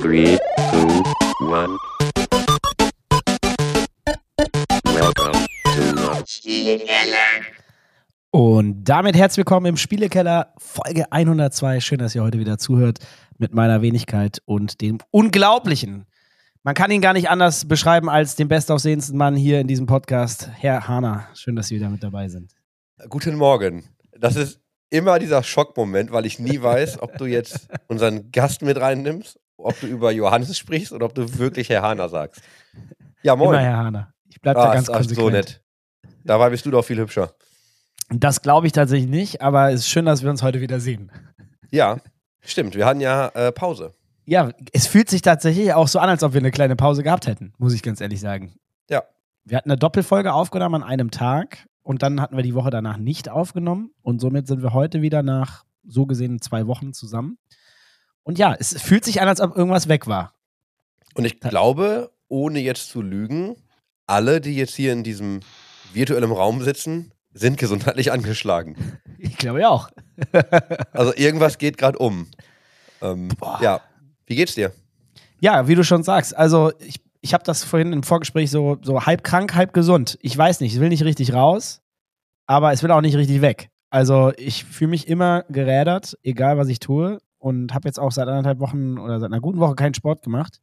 Three, two, one. Welcome to Spielekeller. Und damit herzlich willkommen im Spielekeller, Folge 102. Schön, dass ihr heute wieder zuhört mit meiner Wenigkeit und dem unglaublichen. Man kann ihn gar nicht anders beschreiben als den bestaussehendsten Mann hier in diesem Podcast, Herr Hahner. Schön, dass Sie wieder mit dabei sind. Guten Morgen. Das ist immer dieser Schockmoment, weil ich nie weiß, ob du jetzt unseren Gast mit reinnimmst, ob du über Johannes sprichst oder ob du wirklich Herr Hahner sagst. Ja, moin. Immer Herr Hahner. Ich bleibe ah, da ganz konsequent. so nett. Dabei bist du doch viel hübscher. Das glaube ich tatsächlich nicht, aber es ist schön, dass wir uns heute wieder sehen. Ja, stimmt. Wir hatten ja äh, Pause. Ja, es fühlt sich tatsächlich auch so an, als ob wir eine kleine Pause gehabt hätten, muss ich ganz ehrlich sagen. Ja. Wir hatten eine Doppelfolge aufgenommen an einem Tag und dann hatten wir die Woche danach nicht aufgenommen und somit sind wir heute wieder nach so gesehen zwei Wochen zusammen. Und ja, es fühlt sich an, als ob irgendwas weg war. Und ich glaube, ohne jetzt zu lügen, alle, die jetzt hier in diesem virtuellen Raum sitzen, sind gesundheitlich angeschlagen. Ich glaube ja auch. Also irgendwas geht gerade um. Ähm, ja. Wie geht's dir? Ja, wie du schon sagst, also ich, ich habe das vorhin im Vorgespräch so, so halb krank, halb gesund. Ich weiß nicht, es will nicht richtig raus, aber es will auch nicht richtig weg. Also ich fühle mich immer gerädert, egal was ich tue und habe jetzt auch seit anderthalb Wochen oder seit einer guten Woche keinen Sport gemacht.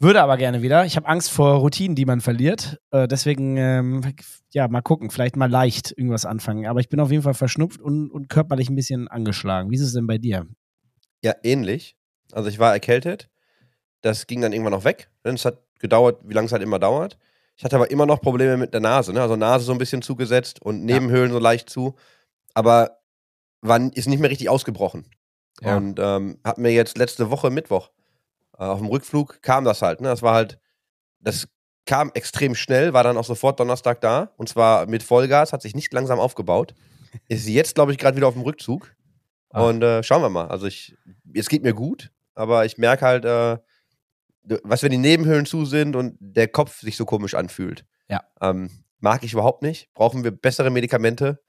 Würde aber gerne wieder. Ich habe Angst vor Routinen, die man verliert. Äh, deswegen, ähm, ja, mal gucken. Vielleicht mal leicht irgendwas anfangen. Aber ich bin auf jeden Fall verschnupft und, und körperlich ein bisschen angeschlagen. Wie ist es denn bei dir? Ja, ähnlich. Also ich war erkältet. Das ging dann irgendwann noch weg. Es hat gedauert, wie lange es halt immer dauert. Ich hatte aber immer noch Probleme mit der Nase. Ne? Also Nase so ein bisschen zugesetzt und Nebenhöhlen so leicht zu. Aber war, ist nicht mehr richtig ausgebrochen. Ja. Und ähm, hat mir jetzt letzte Woche Mittwoch äh, auf dem Rückflug kam das halt. Ne? Das war halt, das kam extrem schnell, war dann auch sofort Donnerstag da. Und zwar mit Vollgas, hat sich nicht langsam aufgebaut. Ist jetzt, glaube ich, gerade wieder auf dem Rückzug. Ah. Und äh, schauen wir mal. Also ich, es geht mir gut, aber ich merke halt, äh, was wenn die Nebenhöhlen zu sind und der Kopf sich so komisch anfühlt. Ja. Ähm, mag ich überhaupt nicht. Brauchen wir bessere Medikamente.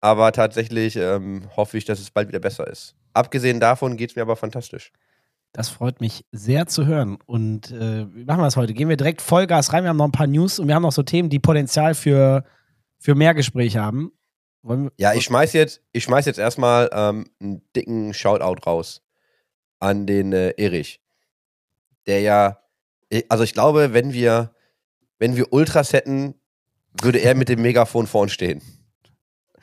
Aber tatsächlich ähm, hoffe ich, dass es bald wieder besser ist. Abgesehen davon geht es mir aber fantastisch. Das freut mich sehr zu hören. Und äh, wie machen wir das heute? Gehen wir direkt Vollgas rein. Wir haben noch ein paar News und wir haben noch so Themen, die Potenzial für, für mehr Gespräche haben. Wir, Ja, ich schmeiß jetzt, ich schmeiß jetzt erstmal ähm, einen dicken Shoutout raus an den äh, Erich. Der ja, eh, also ich glaube, wenn wir, wenn wir Ultras hätten, würde er mit dem Megafon vorn stehen.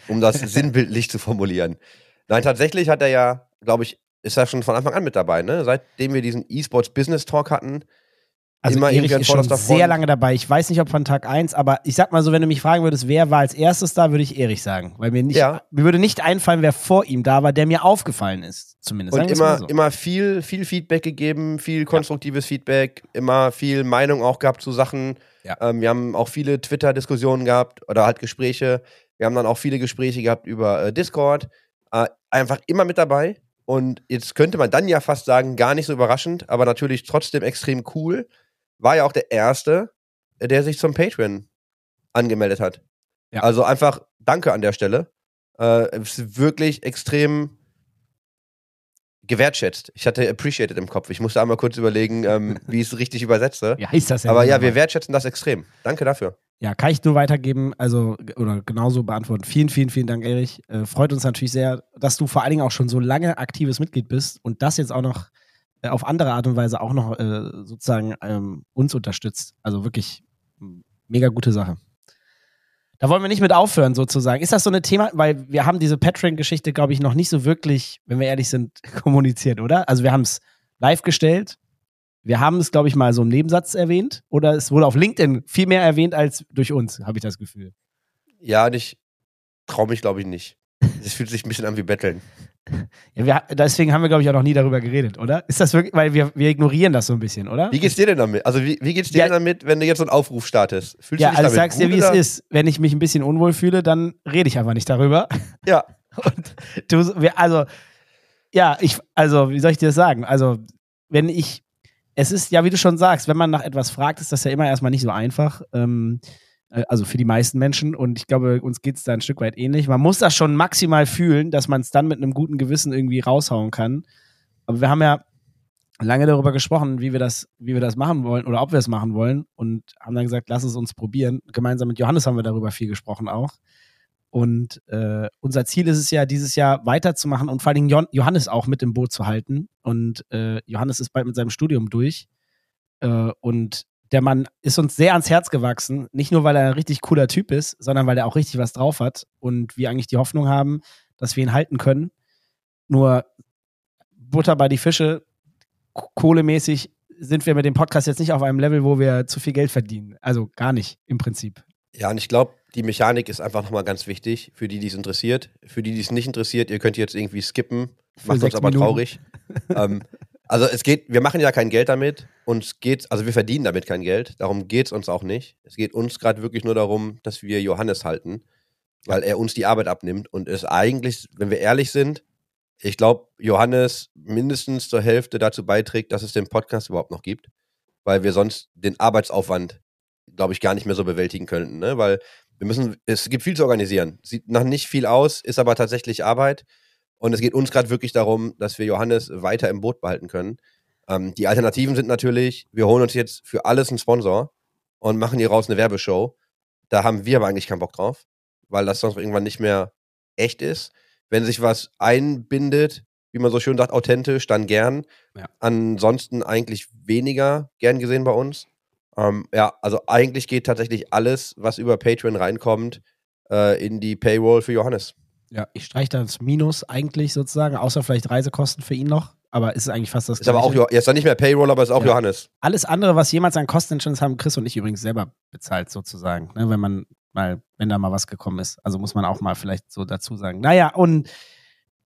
Um das sinnbildlich zu formulieren. Nein, tatsächlich hat er ja, glaube ich, ist er schon von Anfang an mit dabei, ne? Seitdem wir diesen E-Sports Business Talk hatten. also immer Erich ist schon sehr Front. lange dabei. Ich weiß nicht, ob von Tag 1, aber ich sag mal so, wenn du mich fragen würdest, wer war als erstes da, würde ich Erich sagen. Weil mir nicht, Ja. mir würde nicht einfallen, wer vor ihm da war, der mir aufgefallen ist. Zumindest. Und immer, so. immer viel, viel Feedback gegeben, viel konstruktives Feedback, immer viel Meinung auch gehabt zu Sachen. Ja. Ähm, wir haben auch viele Twitter-Diskussionen gehabt oder halt Gespräche. Wir haben dann auch viele Gespräche gehabt über äh, Discord. Äh, einfach immer mit dabei. Und jetzt könnte man dann ja fast sagen, gar nicht so überraschend, aber natürlich trotzdem extrem cool. War ja auch der Erste, der sich zum Patreon angemeldet hat. Ja. Also einfach Danke an der Stelle. Äh, es ist wirklich extrem gewertschätzt. Ich hatte appreciated im Kopf. Ich musste einmal kurz überlegen, ähm, wie ich es richtig übersetze. Wie heißt das denn? Aber ja, wir wertschätzen das extrem. Danke dafür. Ja, kann ich nur weitergeben, also oder genauso beantworten. Vielen, vielen, vielen Dank, Erich. Äh, freut uns natürlich sehr, dass du vor allen Dingen auch schon so lange aktives Mitglied bist und das jetzt auch noch äh, auf andere Art und Weise auch noch äh, sozusagen ähm, uns unterstützt. Also wirklich mega gute Sache. Da wollen wir nicht mit aufhören, sozusagen. Ist das so ein Thema? Weil wir haben diese Patreon-Geschichte, glaube ich, noch nicht so wirklich, wenn wir ehrlich sind, kommuniziert, oder? Also wir haben es live gestellt. Wir haben es, glaube ich, mal so im Nebensatz erwähnt. Oder es wurde auf LinkedIn viel mehr erwähnt als durch uns, habe ich das Gefühl. Ja, und ich traue mich, glaube ich, nicht. Es fühlt sich ein bisschen an wie Betteln. Ja, wir, deswegen haben wir, glaube ich, auch noch nie darüber geredet, oder? Ist das wirklich, weil wir, wir ignorieren das so ein bisschen, oder? Wie geht's dir denn damit? Also, wie, wie geht's dir Ja. denn damit, wenn du jetzt so einen Aufruf startest? Fühlst ja, du dich also damit sag's dir, wie es oder? ist. Wenn ich mich ein bisschen unwohl fühle, dann rede ich einfach nicht darüber. Ja. Und du, also, ja, ich, also, wie soll ich dir das sagen? Also, wenn ich, es ist ja, wie du schon sagst, wenn man nach etwas fragt, ist das ja immer erstmal nicht so einfach. Ähm, äh, also für die meisten Menschen. Und ich glaube, uns geht es da ein Stück weit ähnlich. Man muss das schon maximal fühlen, dass man es dann mit einem guten Gewissen irgendwie raushauen kann. Aber wir haben ja lange darüber gesprochen, wie wir das, wie wir das machen wollen oder ob wir es machen wollen und haben dann gesagt, lass es uns probieren. Gemeinsam mit Johannes haben wir darüber viel gesprochen auch. Und äh, unser Ziel ist es ja, dieses Jahr weiterzumachen und vor allen Dingen Johannes auch mit im Boot zu halten. Und äh, Johannes ist bald mit seinem Studium durch. Äh, und der Mann ist uns sehr ans Herz gewachsen. Nicht nur, weil er ein richtig cooler Typ ist, sondern weil er auch richtig was drauf hat. Und wir eigentlich die Hoffnung haben, dass wir ihn halten können. Nur Butter bei die Fische, kohlemäßig sind wir mit dem Podcast jetzt nicht auf einem Level, wo wir zu viel Geld verdienen. Also gar nicht im Prinzip. Ja, und ich glaube, die Mechanik ist einfach nochmal ganz wichtig für die, die es interessiert. Für die, die es nicht interessiert, ihr könnt jetzt irgendwie skippen, macht uns aber Minuten. traurig. ähm, also es geht, wir machen ja kein Geld damit. Uns geht, also wir verdienen damit kein Geld. Darum geht es uns auch nicht. Es geht uns gerade wirklich nur darum, dass wir Johannes halten, weil er uns die Arbeit abnimmt und es eigentlich, wenn wir ehrlich sind, ich glaube, Johannes mindestens zur Hälfte dazu beiträgt, dass es den Podcast überhaupt noch gibt, weil wir sonst den Arbeitsaufwand, glaube ich, gar nicht mehr so bewältigen könnten, ne? Weil wir müssen, es gibt viel zu organisieren. Sieht noch nicht viel aus, ist aber tatsächlich Arbeit. Und es geht uns gerade wirklich darum, dass wir Johannes weiter im Boot behalten können. Ähm, die Alternativen sind natürlich, wir holen uns jetzt für alles einen Sponsor und machen hier raus eine Werbeshow. Da haben wir aber eigentlich keinen Bock drauf, weil das sonst irgendwann nicht mehr echt ist wenn sich was einbindet, wie man so schön sagt, authentisch, dann gern. Ja. Ansonsten eigentlich weniger gern gesehen bei uns. Ähm, ja, also eigentlich geht tatsächlich alles, was über Patreon reinkommt, äh, in die Paywall für Johannes. Ja, ich streiche das Minus eigentlich sozusagen, außer vielleicht Reisekosten für ihn noch. Aber ist eigentlich fast das Ist aber auch, jetzt dann nicht mehr Payroll, aber ist auch ja. Johannes. Alles andere, was jemals an Kosten entstanden ist, haben Chris und ich übrigens selber bezahlt sozusagen. Ne, wenn man mal, wenn da mal was gekommen ist. Also muss man auch mal vielleicht so dazu sagen. Naja, und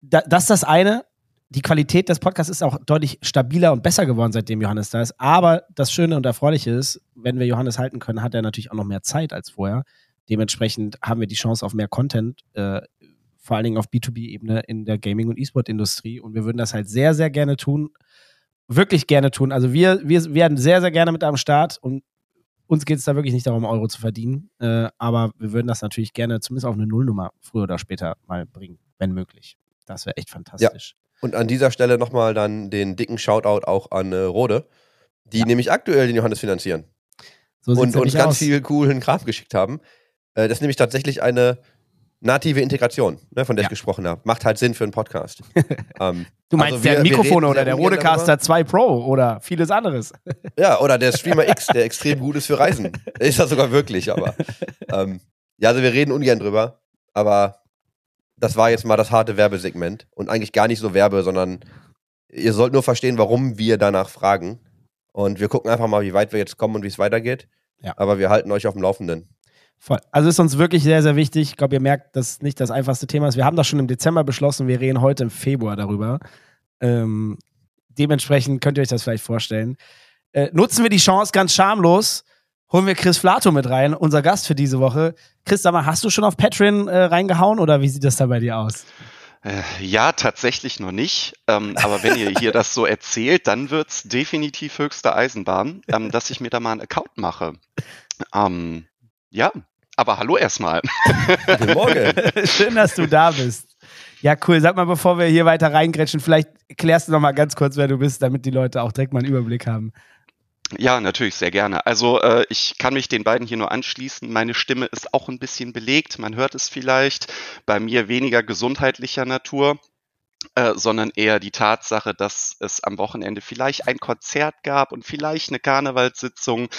da, das ist das eine. Die Qualität des Podcasts ist auch deutlich stabiler und besser geworden, seitdem Johannes da ist. Aber das Schöne und Erfreuliche ist, wenn wir Johannes halten können, hat er natürlich auch noch mehr Zeit als vorher. Dementsprechend haben wir die Chance auf mehr Content, äh, vor allen Dingen auf B2B-Ebene in der Gaming- und E-Sport-Industrie. Und wir würden das halt sehr, sehr gerne tun. Wirklich gerne tun. Also wir, wir werden sehr, sehr gerne mit am Start und uns geht es da wirklich nicht darum, Euro zu verdienen. Äh, aber wir würden das natürlich gerne zumindest auf eine Nullnummer früher oder später mal bringen, wenn möglich. Das wäre echt fantastisch. Ja. Und an dieser Stelle nochmal dann den dicken Shoutout auch an äh, Rode, die ja. nämlich aktuell den Johannes finanzieren. So und uns ganz aus. viel coolen Kram geschickt haben. Äh, das ist nämlich tatsächlich eine native Integration, ne, von der ja. ich gesprochen habe. Macht halt Sinn für einen Podcast. ähm, du meinst also wir, der Mikrofon oder der Rodecaster 2 Pro oder vieles anderes. ja, oder der Streamer X, der extrem gut ist für Reisen. Ist das sogar wirklich, aber. Ähm, ja, also wir reden ungern drüber, aber das war jetzt mal das harte Werbesegment und eigentlich gar nicht so Werbe, sondern ihr sollt nur verstehen, warum wir danach fragen. Und wir gucken einfach mal, wie weit wir jetzt kommen und wie es weitergeht. Ja. Aber wir halten euch auf dem Laufenden. Voll. Also ist uns wirklich sehr, sehr wichtig. Ich glaube, ihr merkt, dass nicht das einfachste Thema ist. Wir haben das schon im Dezember beschlossen. Wir reden heute im Februar darüber. Ähm, dementsprechend könnt ihr euch das vielleicht vorstellen. Äh, nutzen wir die Chance ganz schamlos. Holen wir Chris Flato mit rein, unser Gast für diese Woche. Chris, sag mal, hast du schon auf Patreon äh, reingehauen oder wie sieht das da bei dir aus? Äh, ja, tatsächlich noch nicht. Ähm, aber wenn ihr hier das so erzählt, dann wird es definitiv höchste Eisenbahn, ähm, dass ich mir da mal einen Account mache. Ähm, ja, aber hallo erstmal. Guten Morgen. Schön, dass du da bist. Ja, cool. Sag mal, bevor wir hier weiter reingrätschen, vielleicht klärst du noch mal ganz kurz, wer du bist, damit die Leute auch direkt mal einen Überblick haben. Ja, natürlich, sehr gerne. Also äh, ich kann mich den beiden hier nur anschließen. Meine Stimme ist auch ein bisschen belegt, man hört es vielleicht. Bei mir weniger gesundheitlicher Natur. Äh, sondern eher die Tatsache, dass es am Wochenende vielleicht ein Konzert gab und vielleicht eine Karnevalssitzung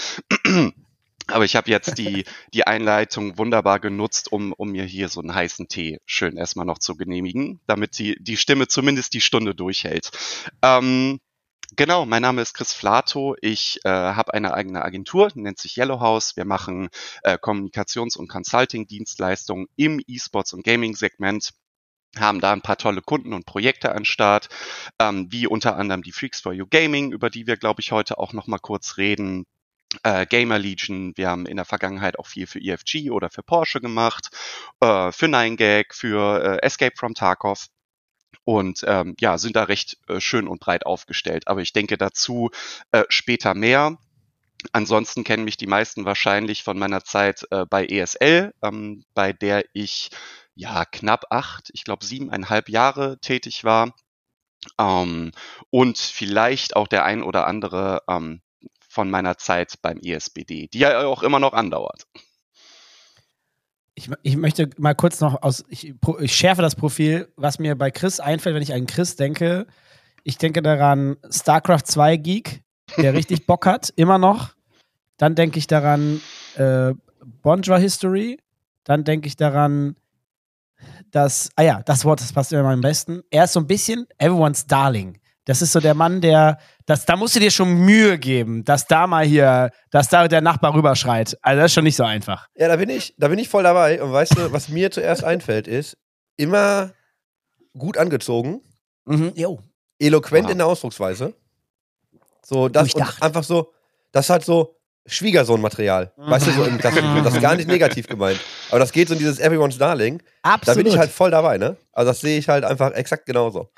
aber ich habe jetzt die, die Einleitung wunderbar genutzt, um, um mir hier so einen heißen Tee schön erstmal noch zu genehmigen, damit die, die Stimme zumindest die Stunde durchhält. Ähm, Genau, mein Name ist Chris Flato. Ich äh, habe eine eigene Agentur, nennt sich Yellow House. Wir machen äh, Kommunikations- und Consulting-Dienstleistungen im E-Sports- und Gaming-Segment haben da ein paar tolle Kunden und Projekte an Start, ähm, wie unter anderem die Freaks for You Gaming, über die wir, glaube ich, heute auch noch mal kurz reden, äh, Gamer Legion, wir haben in der Vergangenheit auch viel für EFG oder für Porsche gemacht, äh, für 9gag, für äh, Escape from Tarkov und ähm, ja, sind da recht äh, schön und breit aufgestellt. Aber ich denke dazu äh, später mehr. Ansonsten kennen mich die meisten wahrscheinlich von meiner Zeit äh, bei ESL, ähm, bei der ich ja knapp acht, ich glaube siebeneinhalb Jahre tätig war Ähm, und vielleicht auch der ein oder andere ähm, von meiner Zeit beim ESBD, die ja auch immer noch andauert. Ich, ich möchte mal kurz noch aus, ich, ich schärfe das Profil, was mir bei Chris einfällt, wenn ich an Chris denke. Ich denke daran StarCraft 2 Geek, der richtig Bock hat, immer noch. Dann denke ich daran äh, Bonjour History. Dann denke ich daran, dass, ah ja, das Wort, das passt immer am besten. Er ist so ein bisschen everyone's darling. Das ist so der Mann, der, das, da musst du dir schon Mühe geben, dass da mal hier, dass da der Nachbar rüberschreit. Also das ist schon nicht so einfach. Ja, da bin ich, da bin ich voll dabei. Und weißt du, was mir zuerst einfällt, ist immer gut angezogen, Mhm, jo. eloquent Wow. in der Ausdrucksweise. So, das und einfach so, das hat so Schwiegersohn-Material. Weißt du, so im klassischen, das ist gar nicht negativ gemeint. Aber das geht so in dieses Everyone's Darling. Da Absolut. bin ich halt voll dabei, ne? Also das sehe ich halt einfach exakt genauso.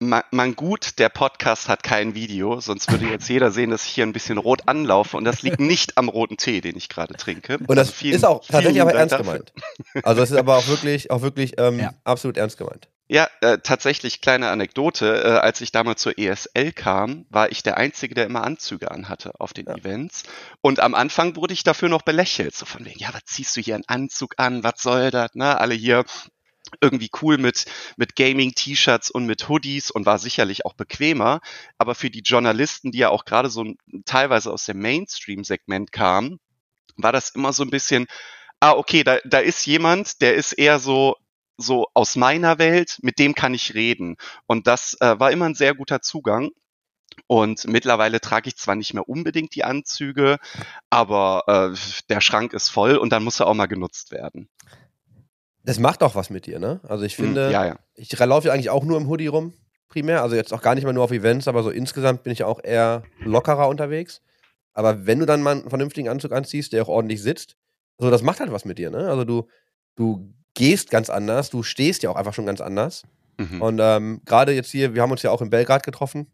Man, gut, der Podcast hat kein Video, sonst würde jetzt jeder sehen, dass ich hier ein bisschen rot anlaufe und das liegt nicht am roten Tee, den ich gerade trinke. Und das Also vielen- ist auch tatsächlich aber ernst dafür. gemeint. Also das ist aber auch wirklich, auch wirklich ähm, Ja. absolut ernst gemeint. Ja, äh, tatsächlich kleine Anekdote. Äh, als ich damals zur ESL kam, war ich der Einzige, der immer Anzüge anhatte auf den Ja. Events. Und am Anfang wurde ich dafür noch belächelt. So von wegen, ja, was ziehst du hier einen Anzug an? Was soll das? Ne? Alle hier irgendwie cool mit, mit Gaming-T-Shirts und mit Hoodies und war sicherlich auch bequemer. Aber für die Journalisten, die ja auch gerade so teilweise aus dem Mainstream-Segment kamen, war das immer so ein bisschen, ah, okay, da, da ist jemand, der ist eher so, so aus meiner Welt, mit dem kann ich reden. Und das äh, war immer ein sehr guter Zugang. Und mittlerweile trage ich zwar nicht mehr unbedingt die Anzüge, aber äh, der Schrank ist voll und dann muss er auch mal genutzt werden. Das macht auch was mit dir, ne? Also ich finde, Hm, ja, ja. ich laufe ja eigentlich auch nur im Hoodie rum, primär. Also jetzt auch gar nicht mal nur auf Events, aber so insgesamt bin ich auch eher lockerer unterwegs. Aber wenn du dann mal einen vernünftigen Anzug anziehst, der auch ordentlich sitzt, so das macht halt was mit dir, ne? Also du, du gehst ganz anders, du stehst ja auch einfach schon ganz anders. Mhm. Und ähm, gerade jetzt hier, wir haben uns ja auch in Belgrad getroffen,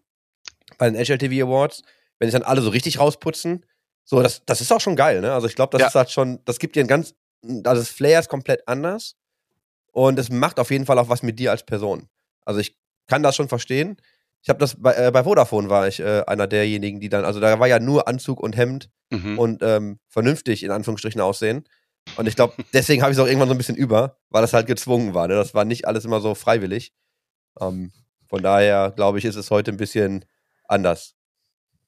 bei den HLTV Awards, wenn sich dann alle so richtig rausputzen, so, das, das ist auch schon geil, ne? Also ich glaube, das Ja. ist halt schon, das gibt dir ein ganz, also das Flair ist komplett anders und es macht auf jeden Fall auch was mit dir als Person. Also ich kann das schon verstehen. Ich habe das bei, äh, bei Vodafone war ich äh, einer derjenigen, die dann, also da war ja nur Anzug und Hemd Mhm. und ähm, vernünftig in Anführungsstrichen aussehen. Und ich glaube, deswegen habe ich es auch irgendwann so ein bisschen über, weil das halt gezwungen war. Ne? Das war nicht alles immer so freiwillig. Ähm, von daher, glaube ich, ist es heute ein bisschen anders.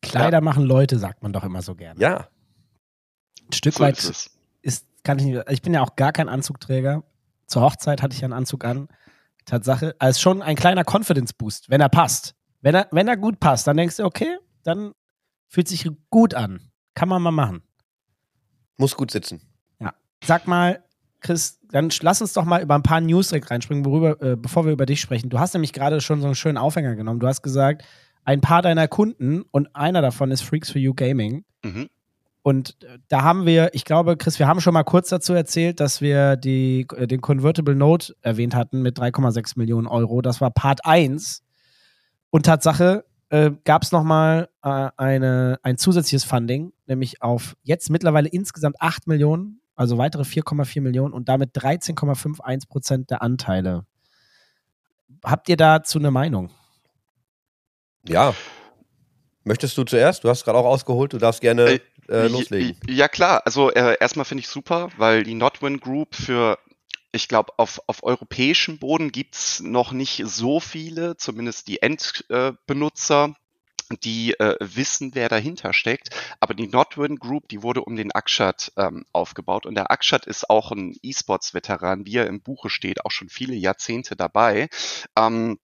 Kleider machen Leute, sagt man doch immer so gerne. Ja, Ein Stück so weit ist es. ist, kann ich nicht, ich bin ja auch gar kein Anzugträger. Zur Hochzeit hatte ich ja einen Anzug an. Tatsache, als schon ein kleiner Confidence Boost, wenn er passt. Wenn er, wenn er gut passt, dann denkst du, okay, dann fühlt sich gut an. Kann man mal machen. muss gut sitzen. Sag mal, Chris, dann lass uns doch mal über ein paar News direkt reinspringen, worüber, äh, bevor wir über dich sprechen. Du hast nämlich gerade schon so einen schönen Aufhänger genommen. Du hast gesagt, ein paar deiner Kunden und einer davon ist Freaks for You Gaming. Mhm. Und äh, da haben wir, ich glaube, Chris, wir haben schon mal kurz dazu erzählt, dass wir die, äh, den Convertible Note erwähnt hatten mit 3,6 Millionen Euro. Das war Part 1. Und Tatsache äh, gab es nochmal äh, eine, ein zusätzliches Funding, nämlich auf jetzt mittlerweile insgesamt 8 Millionen, also weitere 4,4 Millionen und damit 13,51 Prozent der Anteile. Habt ihr dazu eine Meinung? Ja. Möchtest du zuerst? Du hast gerade auch ausgeholt, du darfst gerne Äh, äh, loslegen. Ja, klar. Also äh, erstmal finde ich super, weil die Notwin Group für, ich glaube, auf, auf europäischem Boden gibt's noch nicht so viele, zumindest die Endbenutzer, die äh, wissen, wer dahinter steckt. Aber die Notwin Group, die wurde um den Akshat ähm, aufgebaut. Und der Akshat ist auch ein E-Sports-Veteran, wie er im Buche steht, auch schon viele Jahrzehnte dabei. Ähm,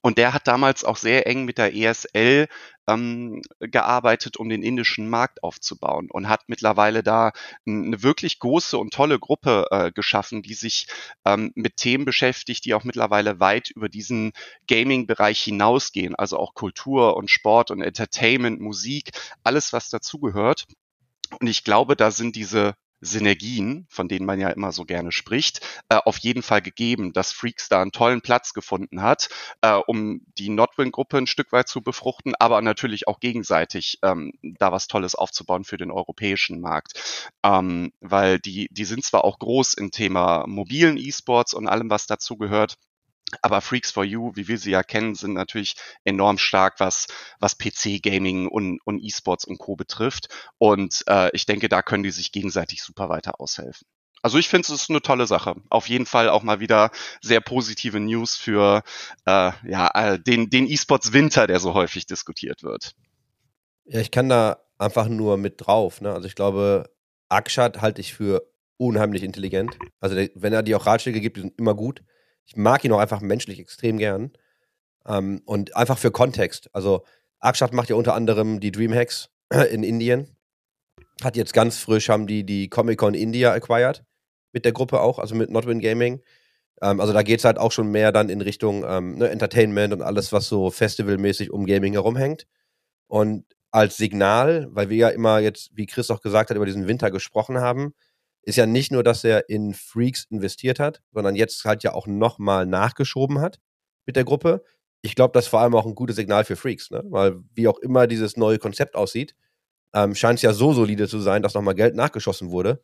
und der hat damals auch sehr eng mit der ESL ähm, gearbeitet, um den indischen Markt aufzubauen und hat mittlerweile da eine wirklich große und tolle Gruppe äh, geschaffen, die sich ähm, mit Themen beschäftigt, die auch mittlerweile weit über diesen Gaming-Bereich hinausgehen, also auch Kultur und Sport und Entertainment, Musik, alles was dazugehört. Und ich glaube, da sind diese Synergien, von denen man ja immer so gerne spricht, äh, auf jeden Fall gegeben, dass Freaks da einen tollen Platz gefunden hat, äh, um die Notwin-Gruppe ein Stück weit zu befruchten, aber natürlich auch gegenseitig ähm, da was Tolles aufzubauen für den europäischen Markt. Ähm, weil die, die sind zwar auch groß im Thema mobilen E-Sports und allem, was dazu gehört, Aber Freaks for You, wie wir sie ja kennen, sind natürlich enorm stark, was, was PC-Gaming und, und E-Sports und Co. betrifft. Und äh, ich denke, da können die sich gegenseitig super weiter aushelfen. Also ich finde, es ist eine tolle Sache. Auf jeden Fall auch mal wieder sehr positive News für äh, ja, den, den E-Sports Winter, der so häufig diskutiert wird. Ja, ich kann da einfach nur mit drauf. Ne? Also ich glaube, Akshat halte ich für unheimlich intelligent. Also der, wenn er dir auch Ratschläge gibt, die sind immer gut. Ich mag ihn auch einfach menschlich extrem gern. Ähm, und einfach für Kontext. Also Akshat macht ja unter anderem die Dreamhacks in Indien. Hat jetzt ganz frisch, haben die die Comic-Con India acquired. Mit der Gruppe auch, also mit Notwin Gaming. Ähm, also da geht es halt auch schon mehr dann in Richtung ähm, ne, Entertainment und alles, was so festivalmäßig um Gaming herumhängt. Und als Signal, weil wir ja immer jetzt, wie Chris auch gesagt hat, über diesen Winter gesprochen haben, ist ja nicht nur, dass er in Freaks investiert hat, sondern jetzt halt ja auch nochmal nachgeschoben hat mit der Gruppe. Ich glaube, das ist vor allem auch ein gutes Signal für Freaks, ne? weil wie auch immer dieses neue Konzept aussieht, ähm, scheint es ja so solide zu sein, dass nochmal Geld nachgeschossen wurde.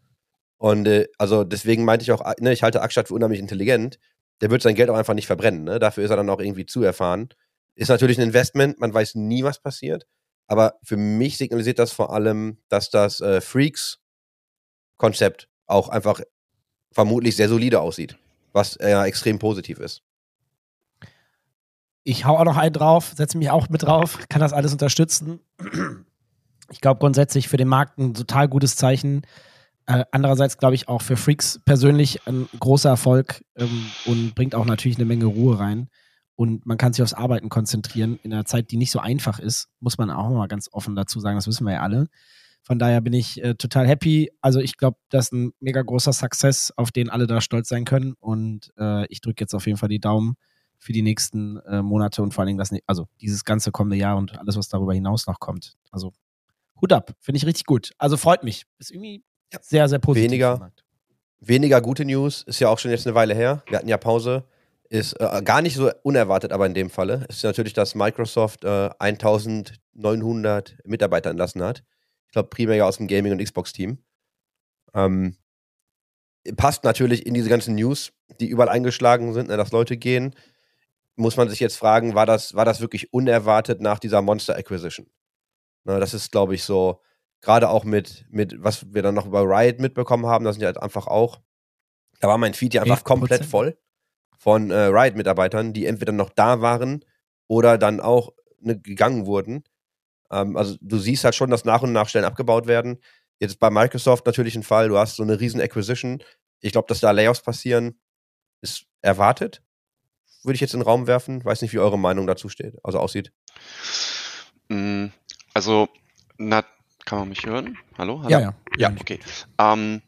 Und äh, also deswegen meinte ich auch, ne, ich halte Akshat für unheimlich intelligent. Der wird sein Geld auch einfach nicht verbrennen. Ne? Dafür ist er dann auch irgendwie zu erfahren. Ist natürlich ein Investment, man weiß nie, was passiert. Aber für mich signalisiert das vor allem, dass das äh, Freaks-Konzept auch einfach vermutlich sehr solide aussieht, was ja extrem positiv ist. Ich hau auch noch einen drauf, setze mich auch mit drauf, kann das alles unterstützen. Ich glaube grundsätzlich für den Markt ein total gutes Zeichen. Äh, andererseits glaube ich auch für Freaks persönlich ein großer Erfolg ähm, und bringt auch natürlich eine Menge Ruhe rein und man kann sich aufs Arbeiten konzentrieren. In einer Zeit, die nicht so einfach ist, muss man auch mal ganz offen dazu sagen, das wissen wir ja alle. Von daher bin ich äh, total happy. Also ich glaube, das ist ein mega großer Success, auf den alle da stolz sein können. Und äh, ich drücke jetzt auf jeden Fall die Daumen für die nächsten äh, Monate und vor allen Dingen das, also dieses ganze kommende Jahr und alles, was darüber hinaus noch kommt. Also Hut ab, finde ich richtig gut. Also freut mich. Ist irgendwie ja. sehr, sehr positiv. Weniger, weniger gute News, ist ja auch schon jetzt eine Weile her. Wir hatten ja Pause ist äh, gar nicht so unerwartet, aber in dem Falle ist natürlich, dass Microsoft äh, 1900 Mitarbeiter entlassen hat. Ich glaube, primär ja aus dem Gaming- und Xbox-Team. Ähm, passt natürlich in diese ganzen News, die überall eingeschlagen sind, ne, dass Leute gehen. Muss man sich jetzt fragen, war das, war das wirklich unerwartet nach dieser Monster Acquisition? Na, das ist, glaube ich, so, gerade auch mit, mit, was wir dann noch über Riot mitbekommen haben, das sind ja einfach auch, da war mein Feed ja einfach komplett voll von äh, Riot-Mitarbeitern, die entweder noch da waren oder dann auch ne, gegangen wurden. Ähm, also du siehst halt schon, dass nach und nach Stellen abgebaut werden. Jetzt bei Microsoft natürlich ein Fall, du hast so eine riesen Acquisition. Ich glaube, dass da Layoffs passieren, ist erwartet. Würde ich jetzt in den Raum werfen. Weiß nicht, wie eure Meinung dazu steht, also aussieht. Mm, also, na, kann man mich hören? Hallo? Hallo? Ja, ja. Ja, okay. Ähm,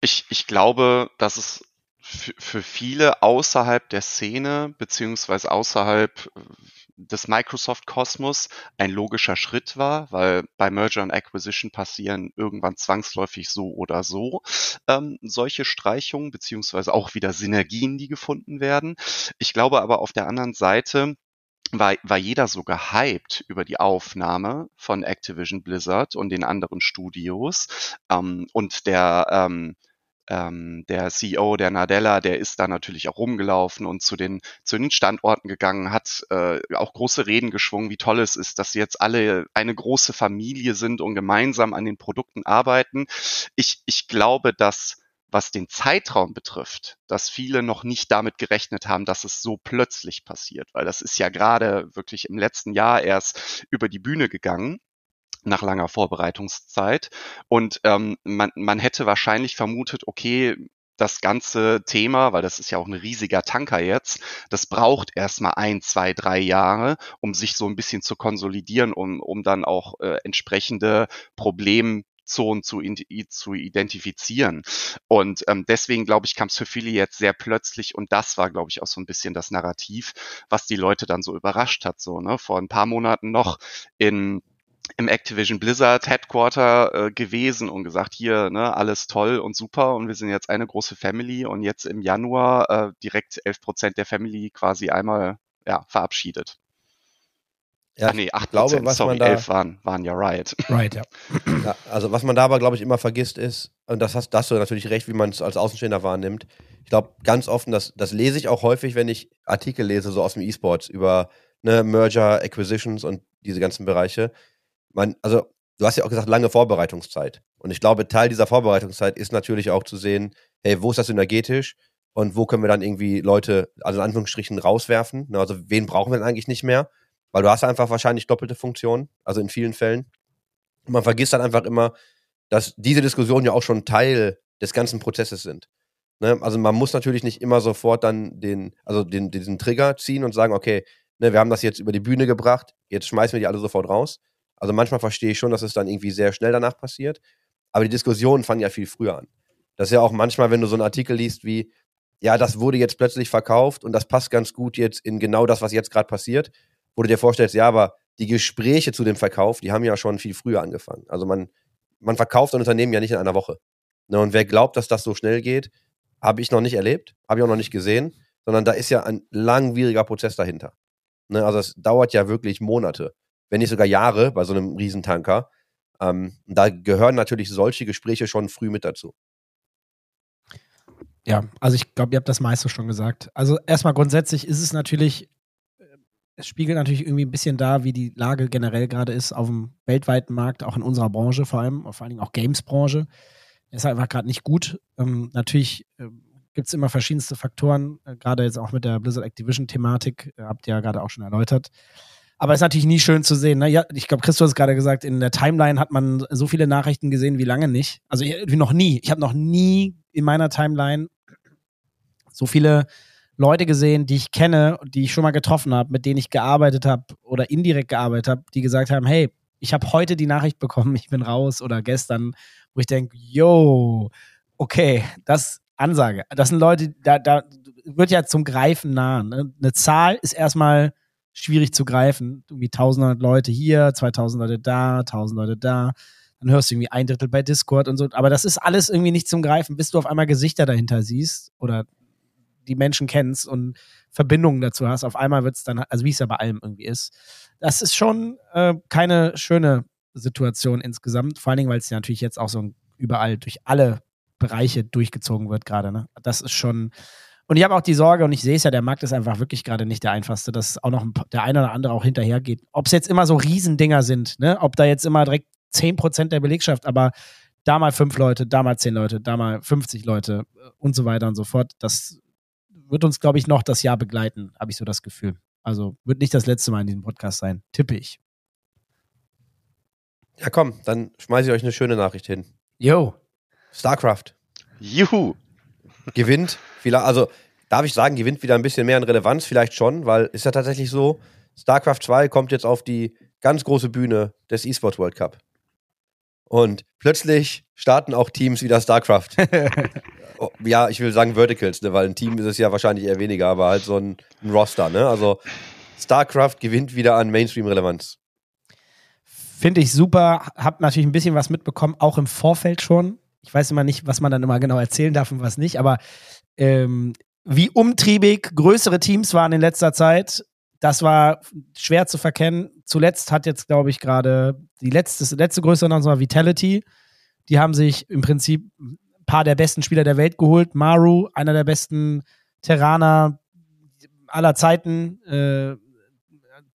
ich, ich glaube, dass es für viele außerhalb der Szene beziehungsweise außerhalb äh, des Microsoft-Kosmos ein logischer Schritt war, weil bei Merger und Acquisition passieren irgendwann zwangsläufig so oder so ähm, solche Streichungen beziehungsweise auch wieder Synergien, die gefunden werden. Ich glaube aber auf der anderen Seite war, war jeder so gehypt über die Aufnahme von Activision Blizzard und den anderen Studios ähm, und der ähm, ähm, der CEO der Nadella, der ist da natürlich auch rumgelaufen und zu den, zu den Standorten gegangen, hat äh, auch große Reden geschwungen, wie toll es ist, dass sie jetzt alle eine große Familie sind und gemeinsam an den Produkten arbeiten. Ich, ich glaube, dass was den Zeitraum betrifft, dass viele noch nicht damit gerechnet haben, dass es so plötzlich passiert, weil das ist ja gerade wirklich im letzten Jahr erst über die Bühne gegangen nach langer Vorbereitungszeit. Und ähm, man, man hätte wahrscheinlich vermutet, okay, das ganze Thema, weil das ist ja auch ein riesiger Tanker jetzt, das braucht erstmal ein, zwei, drei Jahre, um sich so ein bisschen zu konsolidieren, um, um dann auch äh, entsprechende Problemzonen zu, zu identifizieren. Und ähm, deswegen, glaube ich, kam es für viele jetzt sehr plötzlich und das war, glaube ich, auch so ein bisschen das Narrativ, was die Leute dann so überrascht hat. So, ne? Vor ein paar Monaten noch in im Activision Blizzard Headquarter äh, gewesen und gesagt, hier, ne, alles toll und super und wir sind jetzt eine große Family und jetzt im Januar äh, direkt 11 Prozent der Family quasi einmal ja, verabschiedet. Ja, Ach nee, 8 glaube, was sorry, man da, 11 waren, waren ja Riot. Riot, ja. ja. Also was man da aber, glaube ich, immer vergisst ist, und das hast, das hast du natürlich recht, wie man es als Außenstehender wahrnimmt, ich glaube, ganz offen, das, das lese ich auch häufig, wenn ich Artikel lese, so aus dem E-Sports über ne, Merger, Acquisitions und diese ganzen Bereiche. Man, also, du hast ja auch gesagt, lange Vorbereitungszeit. Und ich glaube, Teil dieser Vorbereitungszeit ist natürlich auch zu sehen, hey, wo ist das synergetisch und wo können wir dann irgendwie Leute, also in Anführungsstrichen, rauswerfen? Ne, also, wen brauchen wir denn eigentlich nicht mehr? Weil du hast einfach wahrscheinlich doppelte Funktionen, also in vielen Fällen. Und man vergisst dann einfach immer, dass diese Diskussionen ja auch schon Teil des ganzen Prozesses sind. Ne? Also man muss natürlich nicht immer sofort dann den, also den, diesen Trigger ziehen und sagen, okay, ne, wir haben das jetzt über die Bühne gebracht, jetzt schmeißen wir die alle sofort raus. Also manchmal verstehe ich schon, dass es dann irgendwie sehr schnell danach passiert. Aber die Diskussionen fangen ja viel früher an. Das ist ja auch manchmal, wenn du so einen Artikel liest wie, ja, das wurde jetzt plötzlich verkauft und das passt ganz gut jetzt in genau das, was jetzt gerade passiert, wo du dir vorstellst, ja, aber die Gespräche zu dem Verkauf, die haben ja schon viel früher angefangen. Also man, man verkauft ein Unternehmen ja nicht in einer Woche. Ne, und wer glaubt, dass das so schnell geht, habe ich noch nicht erlebt, habe ich auch noch nicht gesehen, sondern da ist ja ein langwieriger Prozess dahinter. Ne, also es dauert ja wirklich Monate, wenn nicht sogar Jahre bei so einem Riesentanker. Ähm, da gehören natürlich solche Gespräche schon früh mit dazu. Ja, also ich glaube, ihr habt das meiste schon gesagt. Also erstmal grundsätzlich ist es natürlich, äh, es spiegelt natürlich irgendwie ein bisschen da, wie die Lage generell gerade ist auf dem weltweiten Markt, auch in unserer Branche vor allem, vor allen Dingen auch Games-Branche. Ist einfach gerade nicht gut. Ähm, natürlich ähm, gibt es immer verschiedenste Faktoren, äh, gerade jetzt auch mit der Blizzard Activision-Thematik, äh, habt ihr ja gerade auch schon erläutert. Aber es ist natürlich nie schön zu sehen. Ne? Ja, ich glaube, Christoph hat es gerade gesagt, in der Timeline hat man so viele Nachrichten gesehen wie lange nicht. Also wie noch nie. Ich habe noch nie in meiner Timeline so viele Leute gesehen, die ich kenne, die ich schon mal getroffen habe, mit denen ich gearbeitet habe oder indirekt gearbeitet habe, die gesagt haben, hey, ich habe heute die Nachricht bekommen, ich bin raus oder gestern, wo ich denke, yo, okay, das Ansage. Das sind Leute, da, da wird ja zum Greifen nah. Ne? Eine Zahl ist erstmal schwierig zu greifen. Irgendwie 1100 Leute hier, 2000 Leute da, 1000 Leute da. Dann hörst du irgendwie ein Drittel bei Discord und so. Aber das ist alles irgendwie nicht zum Greifen, bis du auf einmal Gesichter dahinter siehst oder die Menschen kennst und Verbindungen dazu hast. Auf einmal wird es dann, also wie es ja bei allem irgendwie ist. Das ist schon äh, keine schöne Situation insgesamt. Vor allen Dingen, weil es ja natürlich jetzt auch so überall durch alle Bereiche durchgezogen wird gerade. Ne? Das ist schon. Und ich habe auch die Sorge, und ich sehe es ja, der Markt ist einfach wirklich gerade nicht der einfachste, dass auch noch ein, der eine oder andere auch hinterhergeht. Ob es jetzt immer so Riesendinger sind, ne? ob da jetzt immer direkt 10% der Belegschaft, aber da mal fünf Leute, da mal zehn Leute, da mal 50 Leute und so weiter und so fort. Das wird uns, glaube ich, noch das Jahr begleiten, habe ich so das Gefühl. Also wird nicht das letzte Mal in diesem Podcast sein, tippe ich. Ja, komm, dann schmeiße ich euch eine schöne Nachricht hin. Yo. StarCraft. Juhu. Gewinnt, vielleicht, also darf ich sagen, gewinnt wieder ein bisschen mehr an Relevanz, vielleicht schon, weil ist ja tatsächlich so, StarCraft 2 kommt jetzt auf die ganz große Bühne des eSports World Cup. Und plötzlich starten auch Teams wieder StarCraft. Oh, ja, ich will sagen Verticals, ne, weil ein Team ist es ja wahrscheinlich eher weniger, aber halt so ein, ein Roster, ne? Also StarCraft gewinnt wieder an Mainstream-Relevanz. Finde ich super. Hab natürlich ein bisschen was mitbekommen, auch im Vorfeld schon. Ich weiß immer nicht, was man dann immer genau erzählen darf und was nicht, aber ähm, wie umtriebig größere Teams waren in letzter Zeit, das war schwer zu verkennen. Zuletzt hat jetzt, glaube ich, gerade die letzte, letzte größere war Vitality. Die haben sich im Prinzip ein paar der besten Spieler der Welt geholt. Maru, einer der besten Terraner aller Zeiten. Äh,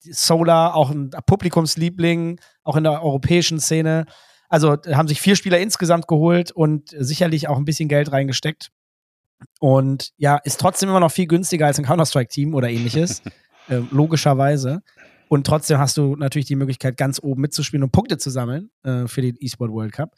Solar, auch ein Publikumsliebling, auch in der europäischen Szene. Also haben sich vier Spieler insgesamt geholt und sicherlich auch ein bisschen Geld reingesteckt. Und ja, ist trotzdem immer noch viel günstiger als ein Counter-Strike-Team oder ähnliches. äh, logischerweise. Und trotzdem hast du natürlich die Möglichkeit, ganz oben mitzuspielen und Punkte zu sammeln äh, für den E-Sport World Cup.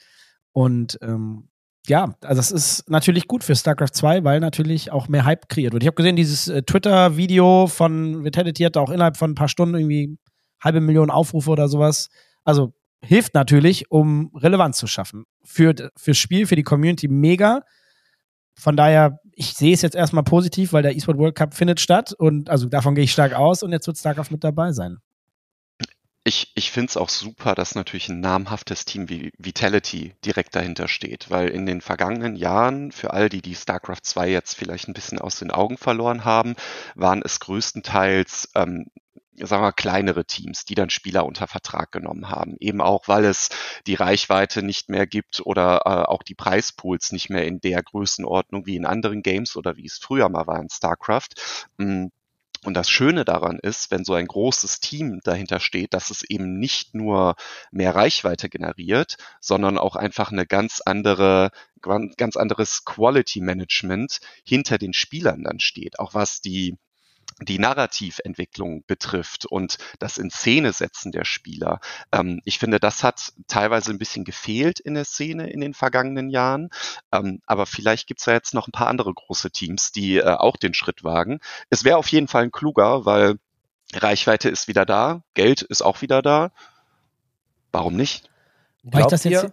Und ähm, ja, also das ist natürlich gut für StarCraft 2, weil natürlich auch mehr Hype kreiert wird. Ich habe gesehen, dieses äh, Twitter-Video von Vitality hat auch innerhalb von ein paar Stunden irgendwie halbe Million Aufrufe oder sowas. Also hilft natürlich, um Relevanz zu schaffen. Für, fürs Spiel, für die Community mega. Von daher, ich sehe es jetzt erstmal positiv, weil der eSport World Cup findet statt und also davon gehe ich stark aus und jetzt wird StarCraft mit dabei sein. Ich, ich finde es auch super, dass natürlich ein namhaftes Team wie Vitality direkt dahinter steht, weil in den vergangenen Jahren, für all die, die StarCraft 2 jetzt vielleicht ein bisschen aus den Augen verloren haben, waren es größtenteils ähm, sagen wir, kleinere Teams, die dann Spieler unter Vertrag genommen haben. Eben auch, weil es die Reichweite nicht mehr gibt oder äh, auch die Preispools nicht mehr in der Größenordnung wie in anderen Games oder wie es früher mal war in StarCraft. Mm, und das Schöne daran ist, wenn so ein großes Team dahinter steht, dass es eben nicht nur mehr Reichweite generiert, sondern auch einfach eine ganz andere, ganz anderes Quality Management hinter den Spielern dann steht. Auch was die die Narrativentwicklung betrifft und das in Szene setzen der Spieler. Ähm, ich finde, das hat teilweise ein bisschen gefehlt in der Szene in den vergangenen Jahren. Ähm, aber vielleicht gibt es ja jetzt noch ein paar andere große Teams, die äh, auch den Schritt wagen. Es wäre auf jeden Fall ein kluger, weil Reichweite ist wieder da, Geld ist auch wieder da. Warum nicht? Glaubt das jetzt ihr,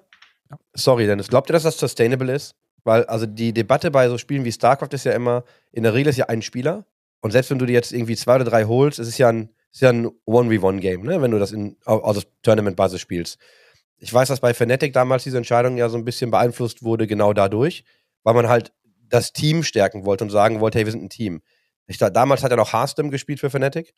sorry, Dennis, glaubt ihr, dass das sustainable ist? Weil, also die Debatte bei so Spielen wie StarCraft ist ja immer, in der Regel ist ja ein Spieler und selbst wenn du dir jetzt irgendwie zwei oder drei holst, ist es ja ein, ist ja ein 1v1-Game, ne? wenn du das in, aus Tournament-Basis spielst. Ich weiß, dass bei Fnatic damals diese Entscheidung ja so ein bisschen beeinflusst wurde, genau dadurch, weil man halt das Team stärken wollte und sagen wollte, hey, wir sind ein Team. Ich, damals hat er noch Hearthstone gespielt für Fnatic.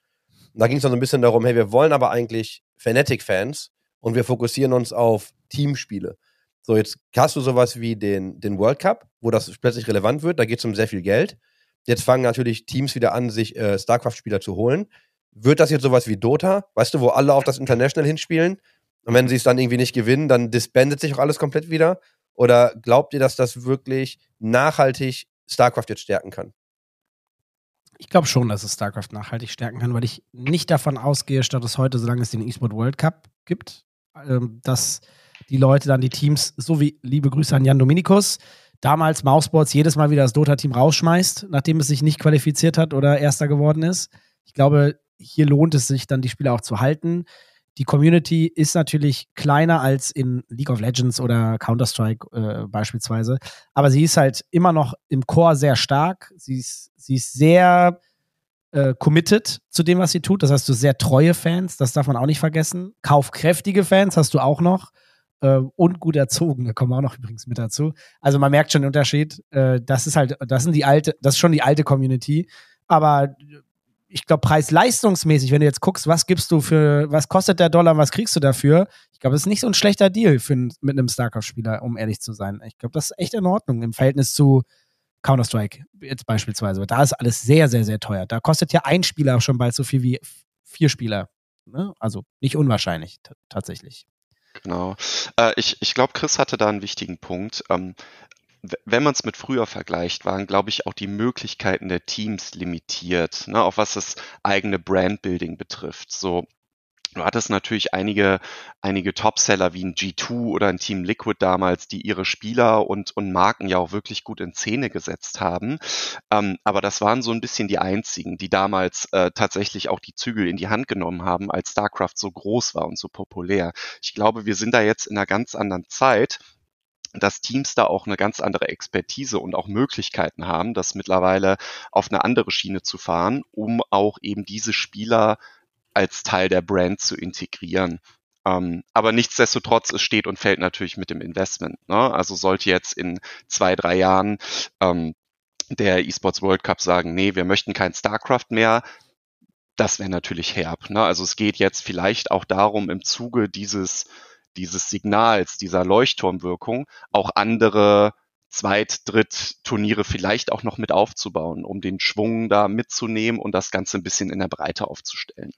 Und da ging es dann so ein bisschen darum, hey, wir wollen aber eigentlich Fnatic-Fans und wir fokussieren uns auf Teamspiele. So, jetzt hast du sowas wie den, den World Cup, wo das plötzlich relevant wird. Da geht es um sehr viel Geld. Jetzt fangen natürlich Teams wieder an, sich äh, StarCraft-Spieler zu holen. Wird das jetzt sowas wie Dota, weißt du, wo alle auf das International hinspielen? Und wenn sie es dann irgendwie nicht gewinnen, dann disbandet sich auch alles komplett wieder? Oder glaubt ihr, dass das wirklich nachhaltig StarCraft jetzt stärken kann? Ich glaube schon, dass es StarCraft nachhaltig stärken kann, weil ich nicht davon ausgehe, statt es heute, solange es den eSport World Cup gibt, ähm, dass die Leute dann die Teams, so wie liebe Grüße an Jan Dominikus, damals Mousesports jedes Mal wieder das Dota-Team rausschmeißt, nachdem es sich nicht qualifiziert hat oder Erster geworden ist. Ich glaube, hier lohnt es sich dann, die Spieler auch zu halten. Die Community ist natürlich kleiner als in League of Legends oder Counter-Strike äh, beispielsweise, aber sie ist halt immer noch im Core sehr stark. Sie ist, sie ist sehr äh, committed zu dem, was sie tut. Das heißt, du sehr treue Fans, das darf man auch nicht vergessen. Kaufkräftige Fans hast du auch noch äh, und gut erzogen. Da kommen wir auch noch übrigens mit dazu. Also man merkt schon den Unterschied. Äh, das ist halt, das sind die alte, das ist schon die alte Community. Aber ich glaube, preis-leistungsmäßig, wenn du jetzt guckst, was gibst du für, was kostet der Dollar, was kriegst du dafür? Ich glaube, das ist nicht so ein schlechter Deal für, mit einem StarCraft-Spieler, um ehrlich zu sein. Ich glaube, das ist echt in Ordnung im Verhältnis zu Counter-Strike jetzt beispielsweise. Da ist alles sehr, sehr, sehr teuer. Da kostet ja ein Spieler schon bald so viel wie vier Spieler. Ne? Also nicht unwahrscheinlich tatsächlich. Genau. Äh, ich ich glaube, Chris hatte da einen wichtigen Punkt. Ähm, wenn man es mit früher vergleicht, waren, glaube ich, auch die Möglichkeiten der Teams limitiert, ne, auch was das eigene Brandbuilding betrifft. So, Du hattest natürlich einige, einige Topseller wie ein G2 oder ein Team Liquid damals, die ihre Spieler und, und Marken ja auch wirklich gut in Szene gesetzt haben. Ähm, aber das waren so ein bisschen die einzigen, die damals äh, tatsächlich auch die Zügel in die Hand genommen haben, als StarCraft so groß war und so populär. Ich glaube, wir sind da jetzt in einer ganz anderen Zeit dass Teams da auch eine ganz andere Expertise und auch Möglichkeiten haben, das mittlerweile auf eine andere Schiene zu fahren, um auch eben diese Spieler als Teil der Brand zu integrieren. Ähm, aber nichtsdestotrotz, es steht und fällt natürlich mit dem Investment. Ne? Also sollte jetzt in zwei, drei Jahren ähm, der eSports World Cup sagen, nee, wir möchten kein StarCraft mehr, das wäre natürlich herb. Ne? Also es geht jetzt vielleicht auch darum, im Zuge dieses, dieses Signals, dieser Leuchtturmwirkung, auch andere Zweit-, Dritt-Turniere vielleicht auch noch mit aufzubauen, um den Schwung da mitzunehmen und das Ganze ein bisschen in der Breite aufzustellen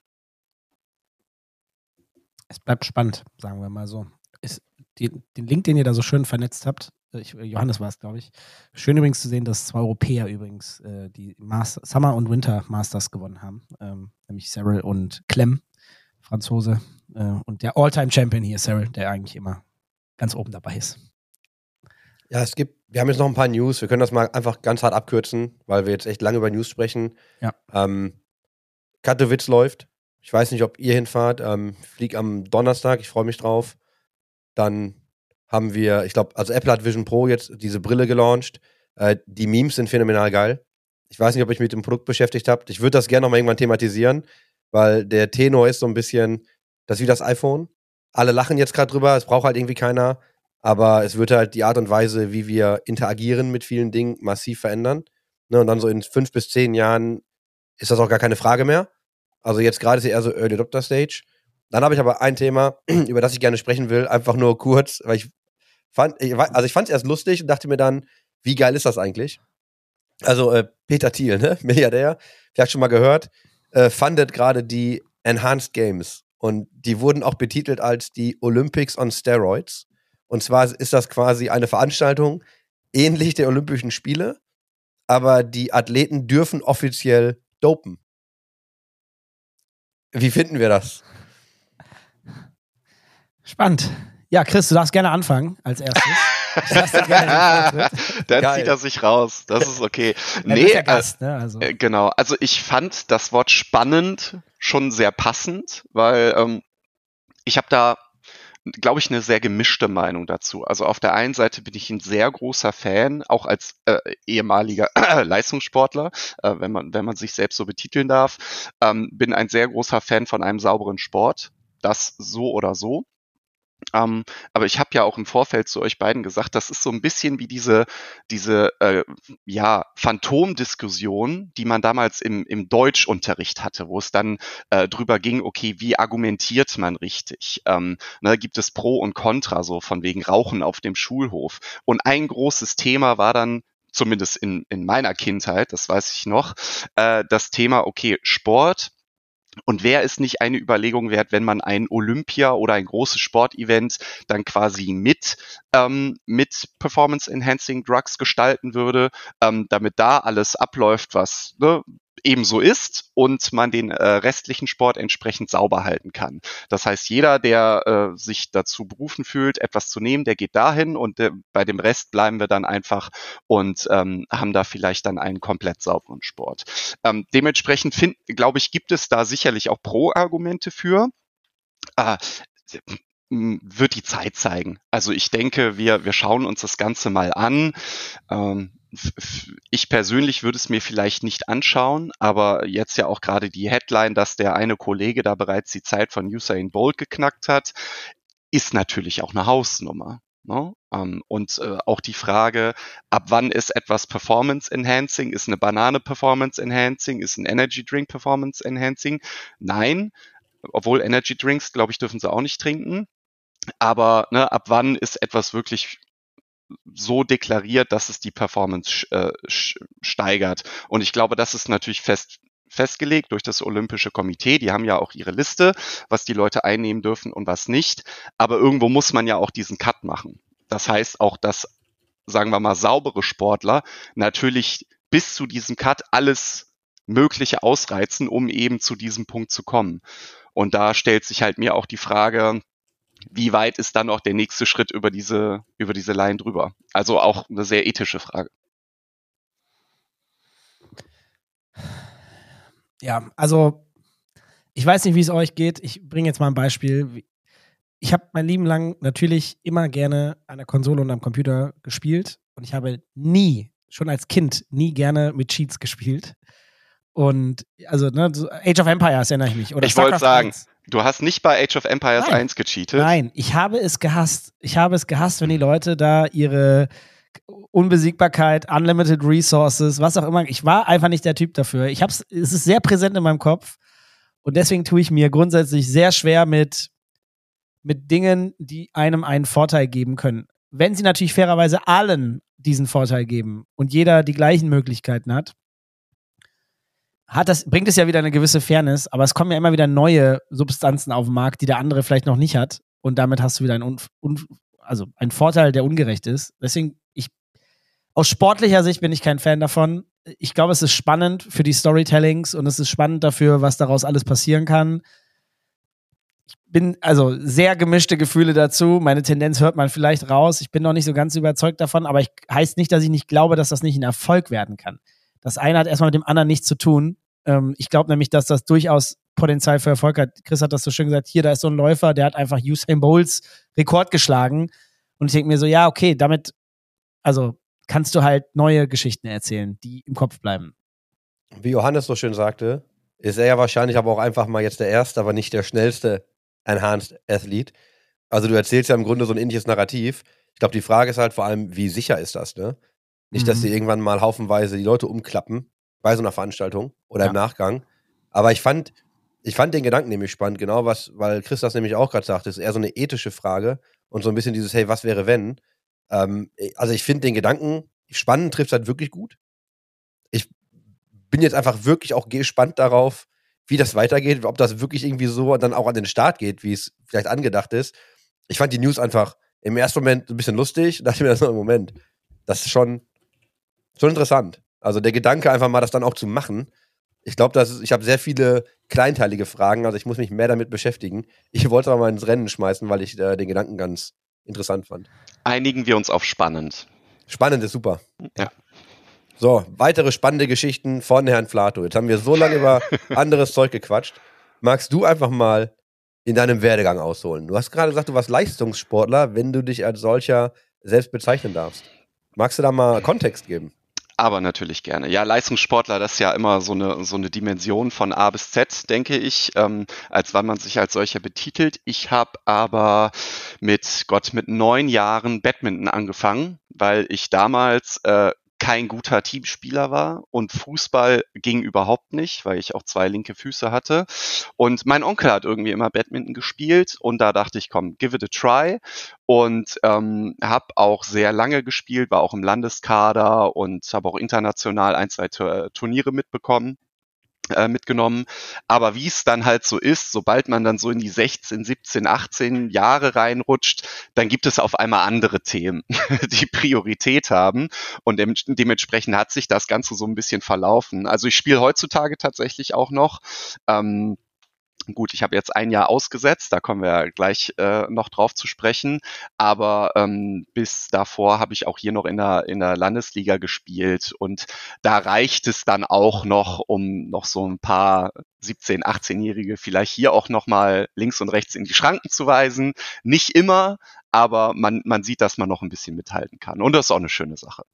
es bleibt spannend, sagen wir mal so. Ist die, den Link, den ihr da so schön vernetzt habt, äh, ich, Johannes war es, glaube ich. Schön übrigens zu sehen, dass zwei Europäer übrigens äh, die Master, Summer und Winter Masters gewonnen haben, ähm, nämlich Cyril und Clem, Franzose. Äh, und der All-Time-Champion hier, Cyril, der eigentlich immer ganz oben dabei ist. Ja, es gibt, wir haben jetzt noch ein paar News. Wir können das mal einfach ganz hart abkürzen, weil wir jetzt echt lange über News sprechen. Ja. Ähm, Katowice läuft. Ich weiß nicht, ob ihr hinfahrt. Ähm, flieg am Donnerstag, ich freue mich drauf. Dann haben wir, ich glaube, also Apple hat Vision Pro jetzt diese Brille gelauncht. Äh, die Memes sind phänomenal geil. Ich weiß nicht, ob ich mit dem Produkt beschäftigt habe. Ich würde das gerne nochmal irgendwann thematisieren, weil der Tenor ist so ein bisschen, das ist wie das iPhone. Alle lachen jetzt gerade drüber, es braucht halt irgendwie keiner. Aber es wird halt die Art und Weise, wie wir interagieren mit vielen Dingen, massiv verändern. Ne, und dann so in fünf bis zehn Jahren ist das auch gar keine Frage mehr. Also jetzt gerade ist sie eher so Early Adopter Stage. Dann habe ich aber ein Thema, über das ich gerne sprechen will, einfach nur kurz, weil ich fand, also ich fand es erst lustig und dachte mir dann, wie geil ist das eigentlich? Also äh, Peter Thiel, ne, Milliardär, vielleicht schon mal gehört, äh, fundet gerade die Enhanced Games und die wurden auch betitelt als die Olympics on Steroids. Und zwar ist das quasi eine Veranstaltung ähnlich der Olympischen Spiele, aber die Athleten dürfen offiziell dopen. Wie finden wir das? Spannend. Ja, Chris, du darfst gerne anfangen als erstes. Ich. Dann Geil. zieht er sich raus. Das ist okay. Ja, nee, äh, Gast, ne? Also. Äh, Genau, also ich fand das Wort spannend schon sehr passend, weil ähm, ich habe da, glaube ich, eine sehr gemischte Meinung dazu. Also auf der einen Seite bin ich ein sehr großer Fan, auch als äh, ehemaliger Leistungssportler, äh, wenn man wenn man sich selbst so betiteln darf, ähm, bin ein sehr großer Fan von einem sauberen Sport. Das so oder so. Ähm, aber ich habe ja auch im Vorfeld zu euch beiden gesagt, das ist so ein bisschen wie diese, diese äh, ja, Phantomdiskussion, die man damals im, im Deutschunterricht hatte, wo es dann äh, drüber ging, okay, wie argumentiert man richtig? Ähm, ne, gibt es Pro und Contra, so von wegen Rauchen auf dem Schulhof. Und ein großes Thema war dann, zumindest in, in meiner Kindheit, das weiß ich noch, äh, das Thema, okay, Sport, und wer ist nicht eine Überlegung wert, wenn man ein Olympia oder ein großes Sportevent dann quasi mit, ähm, mit Performance Enhancing Drugs gestalten würde, ähm, damit da alles abläuft, was ne, ebenso ist und man den äh, restlichen Sport entsprechend sauber halten kann. Das heißt, jeder, der äh, sich dazu berufen fühlt, etwas zu nehmen, der geht dahin und äh, bei dem Rest bleiben wir dann einfach und ähm, haben da vielleicht dann einen komplett sauberen Sport. Ähm, dementsprechend find, glaube ich, gibt es da sicherlich auch Pro-Argumente für. Äh, wird die Zeit zeigen. Also ich denke, wir, wir schauen uns das Ganze mal an. Ähm, ich persönlich würde es mir vielleicht nicht anschauen, aber jetzt ja auch gerade die Headline, dass der eine Kollege da bereits die Zeit von Usain Bolt geknackt hat, ist natürlich auch eine Hausnummer. Ne? Ähm, und äh, auch die Frage, ab wann ist etwas Performance Enhancing? Ist eine Banane Performance Enhancing? Ist ein Energy Drink Performance Enhancing? Nein, obwohl Energy Drinks, glaube ich, dürfen sie auch nicht trinken. Aber ne, ab wann ist etwas wirklich so deklariert, dass es die Performance äh, steigert? Und ich glaube, das ist natürlich fest festgelegt durch das Olympische Komitee. Die haben ja auch ihre Liste, was die Leute einnehmen dürfen und was nicht. Aber irgendwo muss man ja auch diesen Cut machen. Das heißt auch, dass, sagen wir mal, saubere Sportler natürlich bis zu diesem Cut alles Mögliche ausreizen, um eben zu diesem Punkt zu kommen. Und da stellt sich halt mir auch die Frage, wie weit ist dann auch der nächste Schritt über diese, über diese Line drüber? Also auch eine sehr ethische Frage. Ja, also ich weiß nicht, wie es euch geht. Ich bringe jetzt mal ein Beispiel. Ich habe mein Leben lang natürlich immer gerne an der Konsole und am Computer gespielt und ich habe nie, schon als Kind, nie gerne mit Cheats gespielt. Und also, ne, Age of Empires erinnere ich mich. Oder Ich wollte sagen, 1. Du hast nicht bei Age of Empires Nein. 1 gecheatet. Nein, ich habe es gehasst. Ich habe es gehasst, wenn die Leute da ihre Unbesiegbarkeit, Unlimited Resources, was auch immer. Ich war einfach nicht der Typ dafür. Ich hab's, es ist sehr präsent in meinem Kopf. Und deswegen tue ich mir grundsätzlich sehr schwer mit, mit Dingen, die einem einen Vorteil geben können. Wenn sie natürlich fairerweise allen diesen Vorteil geben und jeder die gleichen Möglichkeiten hat, hat das, bringt es ja wieder eine gewisse Fairness, aber es kommen ja immer wieder neue Substanzen auf den Markt, die der andere vielleicht noch nicht hat. Und damit hast du wieder einen, Un also einen Vorteil, der ungerecht ist. Deswegen, ich, aus sportlicher Sicht bin ich kein Fan davon. Ich glaube, es ist spannend für die Storytellings und es ist spannend dafür, was daraus alles passieren kann. Ich bin also sehr gemischte Gefühle dazu. Meine Tendenz hört man vielleicht raus. Ich bin noch nicht so ganz überzeugt davon, aber ich heißt nicht, dass ich nicht glaube, dass das nicht ein Erfolg werden kann. Das eine hat erstmal mit dem anderen nichts zu tun. Ähm, ich glaube nämlich, dass das durchaus Potenzial für Erfolg hat. Chris hat das so schön gesagt. Hier, da ist so ein Läufer, der hat einfach Usain Bolts Rekord geschlagen. Und ich denke mir so, ja, okay, damit, also kannst du halt neue Geschichten erzählen, die im Kopf bleiben. Wie Johannes so schön sagte, ist er ja wahrscheinlich aber auch einfach mal jetzt der Erste, aber nicht der schnellste Enhanced Athlete. Also du erzählst ja im Grunde so ein ähnliches Narrativ. Ich glaube, die Frage ist halt vor allem, wie sicher ist das, ne? Nicht, dass Mhm. sie irgendwann mal haufenweise die Leute umklappen bei so einer Veranstaltung oder Ja. im Nachgang. Aber ich fand, ich fand den Gedanken nämlich spannend, genau was, weil Chris das nämlich auch gerade sagte, ist eher so eine ethische Frage und so ein bisschen dieses, hey, was wäre wenn? Ähm, also ich finde den Gedanken spannend, trifft halt wirklich gut. Ich bin jetzt einfach wirklich auch gespannt darauf, wie das weitergeht, ob das wirklich irgendwie so dann auch an den Start geht, wie es vielleicht angedacht ist. Ich fand die News einfach im ersten Moment ein bisschen lustig, dachte mir so im Moment, das ist schon, schon interessant. Also der Gedanke einfach mal das dann auch zu machen. Ich glaube, ich habe sehr viele kleinteilige Fragen, also ich muss mich mehr damit beschäftigen. Ich wollte aber mal ins Rennen schmeißen, weil ich äh, den Gedanken ganz interessant fand. Einigen wir uns auf spannend. Spannend ist super. Ja. So, weitere spannende Geschichten von Herrn Flato. Jetzt haben wir so lange über anderes Zeug gequatscht. Magst du einfach mal in deinem Werdegang ausholen? Du hast gerade gesagt, du warst Leistungssportler, wenn du dich als solcher selbst bezeichnen darfst. Magst du da mal Kontext geben? Aber natürlich gerne. Ja, Leistungssportler, das ist ja immer so eine, so eine Dimension von A bis Z, denke ich, ähm, als wann man sich als solcher betitelt. Ich habe aber mit Gott mit neun Jahren Badminton angefangen, weil ich damals äh, kein guter Teamspieler war und Fußball ging überhaupt nicht, weil ich auch zwei linke Füße hatte. Und mein Onkel hat irgendwie immer Badminton gespielt und da dachte ich, komm, give it a try und ähm, habe auch sehr lange gespielt, war auch im Landeskader und habe auch international ein, zwei Turniere mitbekommen äh, mitgenommen. Aber wie es dann halt so ist, sobald man dann so in die 16, 17, 18 Jahre reinrutscht, dann gibt es auf einmal andere Themen, die Priorität haben. Und dem, dementsprechend hat sich das Ganze so ein bisschen verlaufen. Also ich spiele heutzutage tatsächlich auch noch. Ähm, Gut, ich habe jetzt ein Jahr ausgesetzt, da kommen wir gleich äh, noch drauf zu sprechen. Aber ähm, bis davor habe ich auch hier noch in der, in der Landesliga gespielt und da reicht es dann auch noch, um noch so ein paar 17-, 18-Jährige vielleicht hier auch nochmal links und rechts in die Schranken zu weisen. Nicht immer, aber man, man sieht, dass man noch ein bisschen mithalten kann. Und das ist auch eine schöne Sache.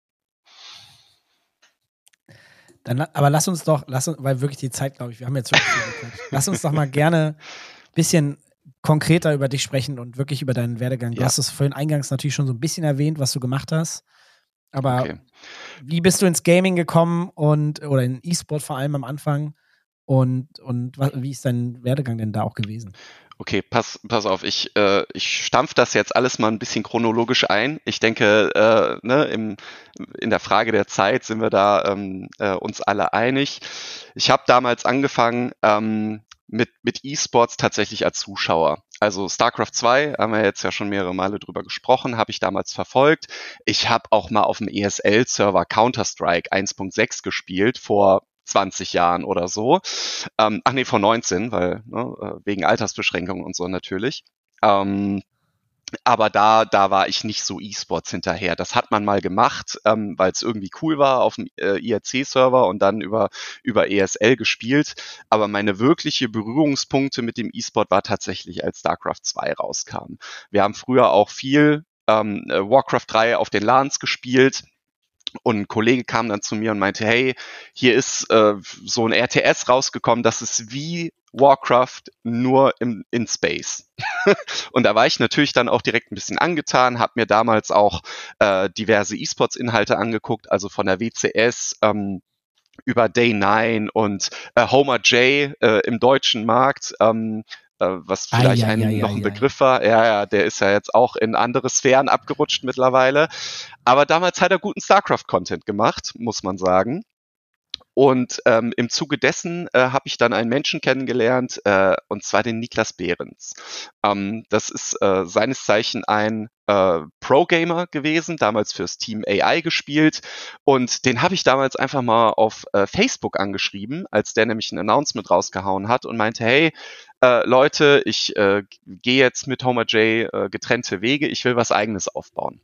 Dann, aber lass uns doch, lass uns, weil wirklich die Zeit, glaube ich, wir haben jetzt wirklich viel gequatscht. Lass uns doch mal gerne ein bisschen konkreter über dich sprechen und wirklich über deinen Werdegang. Du Ja. hast es vorhin eingangs natürlich schon so ein bisschen erwähnt, was du gemacht hast. Aber Okay. wie bist du ins Gaming gekommen und oder in E-Sport vor allem am Anfang? Und, und wa- wie ist dein Werdegang denn da auch gewesen? Okay, pass, pass auf, ich, äh, ich stampf das jetzt alles mal ein bisschen chronologisch ein. Ich denke, äh, ne, im, in der Frage der Zeit sind wir da ähm, äh, uns alle einig. Ich habe damals angefangen ähm, mit, mit E-Sports tatsächlich als Zuschauer. Also StarCraft 2, haben wir jetzt ja schon mehrere Male drüber gesprochen, habe ich damals verfolgt. Ich habe auch mal auf dem ESL-Server Counter-Strike 1.6 gespielt vor 20 Jahren oder so. Ähm, ach nee, vor 19, weil ne, äh, wegen Altersbeschränkungen und so natürlich. Ähm, aber da, da war ich nicht so E-Sports hinterher. Das hat man mal gemacht, ähm, weil es irgendwie cool war auf dem äh, IRC-Server und dann über, über ESL gespielt. Aber meine wirkliche Berührungspunkte mit dem E-Sport war tatsächlich, als StarCraft 2 rauskam. Wir haben früher auch viel ähm, äh, Warcraft 3 auf den LANs gespielt. Und ein Kollege kam dann zu mir und meinte, hey, hier ist äh, so ein RTS rausgekommen, das ist wie Warcraft nur im, in Space. und da war ich natürlich dann auch direkt ein bisschen angetan, habe mir damals auch äh, diverse E-Sports-Inhalte angeguckt, also von der WCS ähm, über Day 9 und äh, Homer J äh, im deutschen Markt. Ähm, äh, was vielleicht Ei, ei, ein, ei, noch ei, ein ei. Begriff war. Ja, ja, der ist ja jetzt auch in andere Sphären abgerutscht mittlerweile. Aber damals hat er guten StarCraft-Content gemacht, muss man sagen. Und ähm, im Zuge dessen äh, habe ich dann einen Menschen kennengelernt, äh, und zwar den Niklas Behrens. Ähm, das ist äh, seines Zeichen ein äh, Pro-Gamer gewesen, damals fürs Team AI gespielt. Und den habe ich damals einfach mal auf äh, Facebook angeschrieben, als der nämlich ein Announcement rausgehauen hat und meinte, hey, äh, Leute, ich äh, gehe jetzt mit Homer J äh, getrennte Wege, ich will was eigenes aufbauen.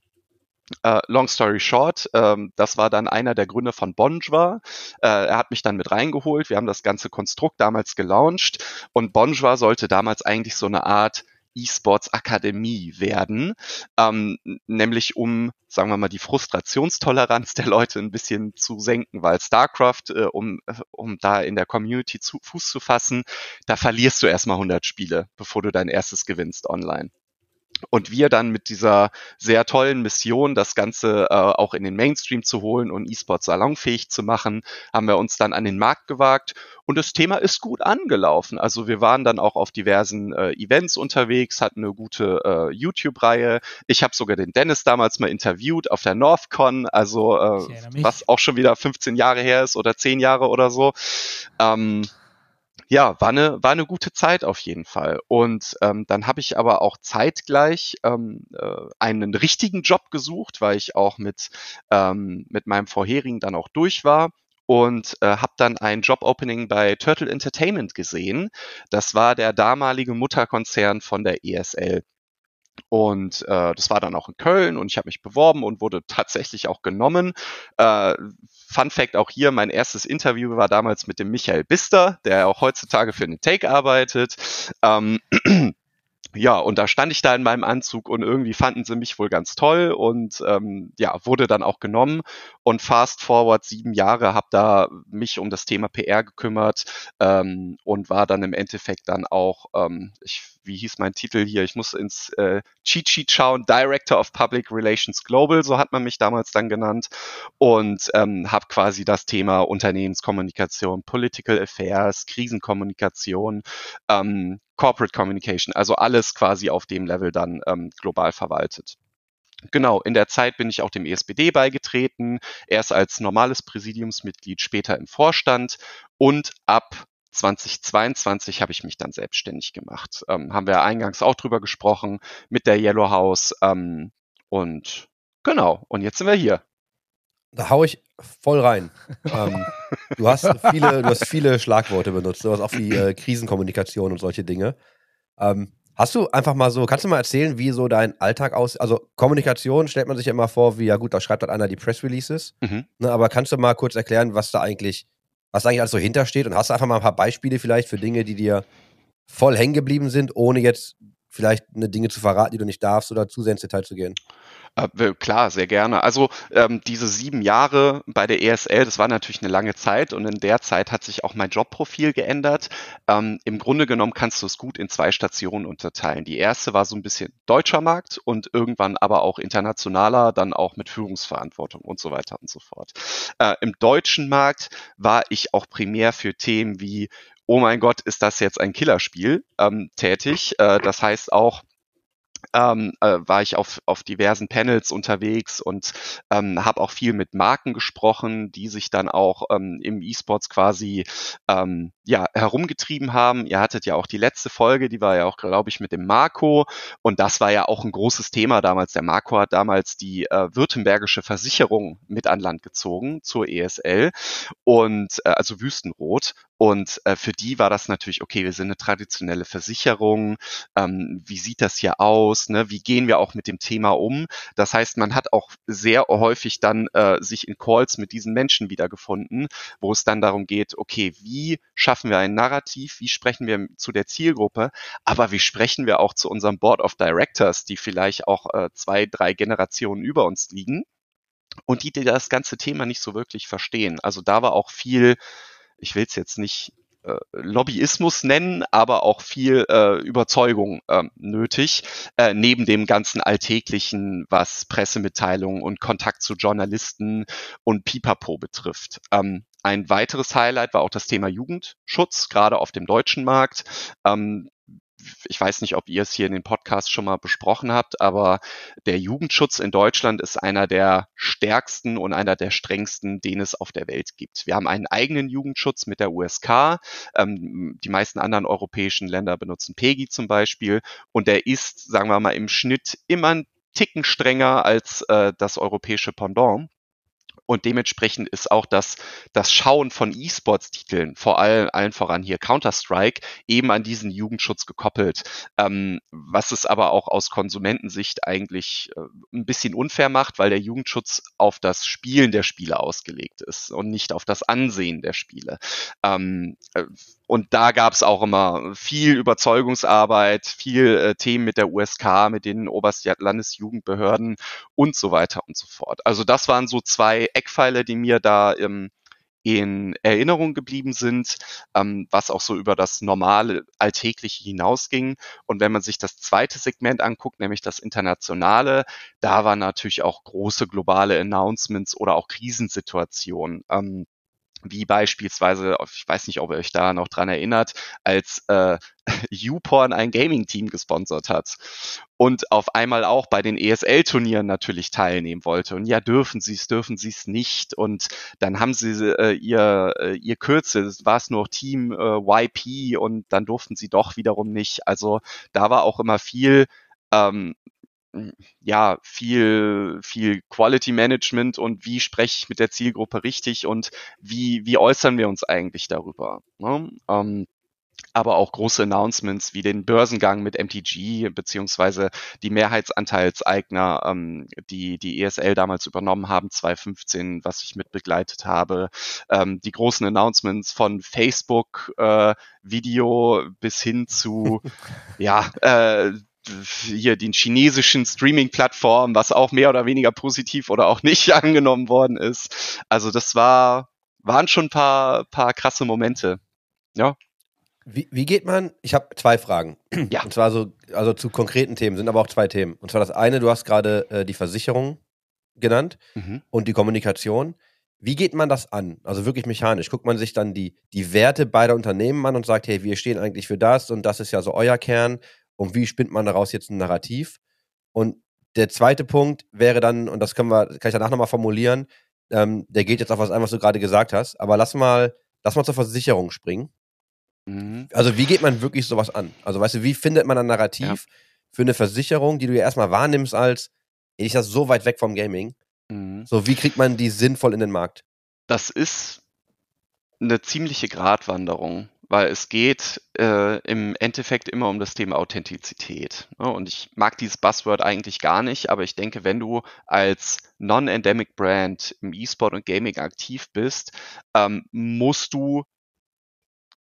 Äh, long story short, ähm, das war dann einer der Gründer von Bonjour. Äh, er hat mich dann mit reingeholt. Wir haben das ganze Konstrukt damals gelauncht und Bonjour sollte damals eigentlich so eine Art E-Sports Akademie werden, ähm, nämlich um, sagen wir mal, die Frustrationstoleranz der Leute ein bisschen zu senken, weil StarCraft, äh, um, äh, um da in der Community zu, Fuß zu fassen, da verlierst du erstmal 100 Spiele, bevor du dein erstes gewinnst online. Und wir dann mit dieser sehr tollen Mission, das Ganze äh, auch in den Mainstream zu holen und E-Sport salonfähig zu machen, haben wir uns dann an den Markt gewagt. Und das Thema ist gut angelaufen. Also wir waren dann auch auf diversen äh, Events unterwegs, hatten eine gute äh, YouTube-Reihe. Ich habe sogar den Dennis damals mal interviewt auf der NorthCon, also äh, was auch schon wieder 15 Jahre her ist oder 10 Jahre oder so. Ähm, ja, war eine, war eine gute Zeit auf jeden Fall. Und ähm, dann habe ich aber auch zeitgleich ähm, äh, einen richtigen Job gesucht, weil ich auch mit, ähm, mit meinem vorherigen dann auch durch war und äh, habe dann ein Job-Opening bei Turtle Entertainment gesehen. Das war der damalige Mutterkonzern von der ESL. Und äh, das war dann auch in Köln und ich habe mich beworben und wurde tatsächlich auch genommen. Äh, Fun Fact auch hier, mein erstes Interview war damals mit dem Michael Bister, der auch heutzutage für den Take arbeitet. Ähm, ja, und da stand ich da in meinem Anzug und irgendwie fanden sie mich wohl ganz toll und ähm, ja, wurde dann auch genommen und fast forward sieben Jahre habe da mich um das Thema PR gekümmert ähm, und war dann im Endeffekt dann auch, ähm, ich, wie hieß mein Titel hier, ich muss ins äh, Cheat Sheet schauen, Director of Public Relations Global, so hat man mich damals dann genannt und ähm, habe quasi das Thema Unternehmenskommunikation, Political Affairs, Krisenkommunikation, ähm, Corporate Communication, also alles quasi auf dem Level dann ähm, global verwaltet. Genau, in der Zeit bin ich auch dem ESBD beigetreten, erst als normales Präsidiumsmitglied, später im Vorstand und ab 2022 habe ich mich dann selbstständig gemacht. Ähm, haben wir eingangs auch drüber gesprochen mit der Yellow House ähm, und genau, und jetzt sind wir hier. Da hau ich voll rein. ähm, du, hast viele, du hast viele Schlagworte benutzt, sowas auch wie äh, Krisenkommunikation und solche Dinge. Ähm, Hast du einfach mal so, kannst du mal erzählen, wie so dein Alltag aussieht? Also Kommunikation stellt man sich ja immer vor, wie, ja gut, da schreibt halt einer die Press Releases. Mhm. Ne, aber kannst du mal kurz erklären, was da eigentlich, was da eigentlich alles so hintersteht? Und hast du einfach mal ein paar Beispiele vielleicht für Dinge, die dir voll hängen geblieben sind, ohne jetzt vielleicht eine Dinge zu verraten, die du nicht darfst oder zu sehr ins Detail zu gehen? Äh, klar, sehr gerne. Also ähm, diese sieben Jahre bei der ESL, das war natürlich eine lange Zeit und in der Zeit hat sich auch mein Jobprofil geändert. Ähm, Im Grunde genommen kannst du es gut in zwei Stationen unterteilen. Die erste war so ein bisschen deutscher Markt und irgendwann aber auch internationaler, dann auch mit Führungsverantwortung und so weiter und so fort. Äh, Im deutschen Markt war ich auch primär für Themen wie oh mein Gott, ist das jetzt ein Killerspiel ähm, tätig. Äh, das heißt auch, ähm, äh, war ich auf, auf diversen Panels unterwegs und ähm, habe auch viel mit Marken gesprochen, die sich dann auch ähm, im E-Sports quasi ähm, ja, herumgetrieben haben. Ihr hattet ja auch die letzte Folge, die war ja auch, glaube ich, mit dem Marco und das war ja auch ein großes Thema damals. Der Marco hat damals die äh, württembergische Versicherung mit an Land gezogen zur ESL und äh, also Wüstenrot und äh, für die war das natürlich, okay, wir sind eine traditionelle Versicherung. Ähm, wie sieht das hier aus? Ne? Wie gehen wir auch mit dem Thema um? Das heißt, man hat auch sehr häufig dann äh, sich in Calls mit diesen Menschen wiedergefunden, wo es dann darum geht, okay, wie schaffen wir ein Narrativ? Wie sprechen wir zu der Zielgruppe? Aber wie sprechen wir auch zu unserem Board of Directors, die vielleicht auch äh, zwei, drei Generationen über uns liegen? Und die, die das ganze Thema nicht so wirklich verstehen. Also da war auch viel ich will es jetzt nicht äh, Lobbyismus nennen, aber auch viel äh, Überzeugung äh, nötig, äh, neben dem ganzen Alltäglichen, was Pressemitteilungen und Kontakt zu Journalisten und Pipapo betrifft. Ähm, ein weiteres Highlight war auch das Thema Jugendschutz, gerade auf dem deutschen Markt. Ähm, ich weiß nicht, ob ihr es hier in den Podcast schon mal besprochen habt, aber der Jugendschutz in Deutschland ist einer der stärksten und einer der strengsten, den es auf der Welt gibt. Wir haben einen eigenen Jugendschutz mit der USK. Ähm, die meisten anderen europäischen Länder benutzen PEGI zum Beispiel und der ist, sagen wir mal, im Schnitt immer ein Ticken strenger als äh, das europäische Pendant. Und dementsprechend ist auch das, das Schauen von E-Sports-Titeln, vor allem allen voran hier Counter-Strike, eben an diesen Jugendschutz gekoppelt. Ähm, was es aber auch aus Konsumentensicht eigentlich äh, ein bisschen unfair macht, weil der Jugendschutz auf das Spielen der Spiele ausgelegt ist und nicht auf das Ansehen der Spiele. Ähm, äh, und da gab es auch immer viel Überzeugungsarbeit, viel äh, Themen mit der USK, mit den Oberlandesjugendbehörden und so weiter und so fort. Also das waren so zwei Eckpfeiler, die mir da im in Erinnerung geblieben sind, ähm, was auch so über das normale Alltägliche hinausging. Und wenn man sich das zweite Segment anguckt, nämlich das internationale, da waren natürlich auch große globale Announcements oder auch Krisensituationen. Ähm, wie beispielsweise, ich weiß nicht, ob ihr euch da noch dran erinnert, als äh, YouPorn ein Gaming-Team gesponsert hat und auf einmal auch bei den ESL-Turnieren natürlich teilnehmen wollte. Und ja, dürfen sie es, dürfen sie es nicht. Und dann haben sie äh, ihr, äh, ihr Kürzel, war es nur Team äh, YP und dann durften sie doch wiederum nicht. Also da war auch immer viel ähm, ja, viel, viel Quality Management und wie spreche ich mit der Zielgruppe richtig und wie, wie äußern wir uns eigentlich darüber. Ne? Ähm, aber auch große Announcements wie den Börsengang mit MTG beziehungsweise die Mehrheitsanteilseigner, ähm, die die ESL damals übernommen haben, 2015, was ich mitbegleitet habe, ähm, die großen Announcements von Facebook äh, Video bis hin zu ja äh, hier den chinesischen Streaming-Plattformen, was auch mehr oder weniger positiv oder auch nicht angenommen worden ist. Also das war, waren schon ein paar, paar krasse Momente. Ja. Wie, wie geht man? Ich habe zwei Fragen. Ja. Und zwar so, also zu konkreten Themen, sind aber auch zwei Themen. Und zwar das eine, du hast gerade äh, die Versicherung genannt Mhm. und die Kommunikation. Wie geht man das an? Also wirklich mechanisch. Guckt man sich dann die, die Werte beider Unternehmen an und sagt, hey, wir stehen eigentlich für das und das ist ja so euer Kern. Und wie spinnt man daraus jetzt ein Narrativ? Und der zweite Punkt wäre dann, und das können wir, kann ich danach nochmal formulieren, ähm, der geht jetzt auf was ein, was du gerade gesagt hast, aber lass mal, lass mal zur Versicherung springen. Mhm. Also wie geht man wirklich sowas an? Also weißt du, wie findet man ein Narrativ für eine Versicherung, die du ja erstmal wahrnimmst als, ist das so weit weg vom Gaming? Mhm. So, wie kriegt man die sinnvoll in den Markt? Das ist eine ziemliche Gratwanderung, weil es geht äh, im Endeffekt immer um das Thema Authentizität. Ne? Und ich mag dieses Buzzword eigentlich gar nicht, aber ich denke, wenn du als Non-Endemic Brand im E-Sport und Gaming aktiv bist, ähm, musst du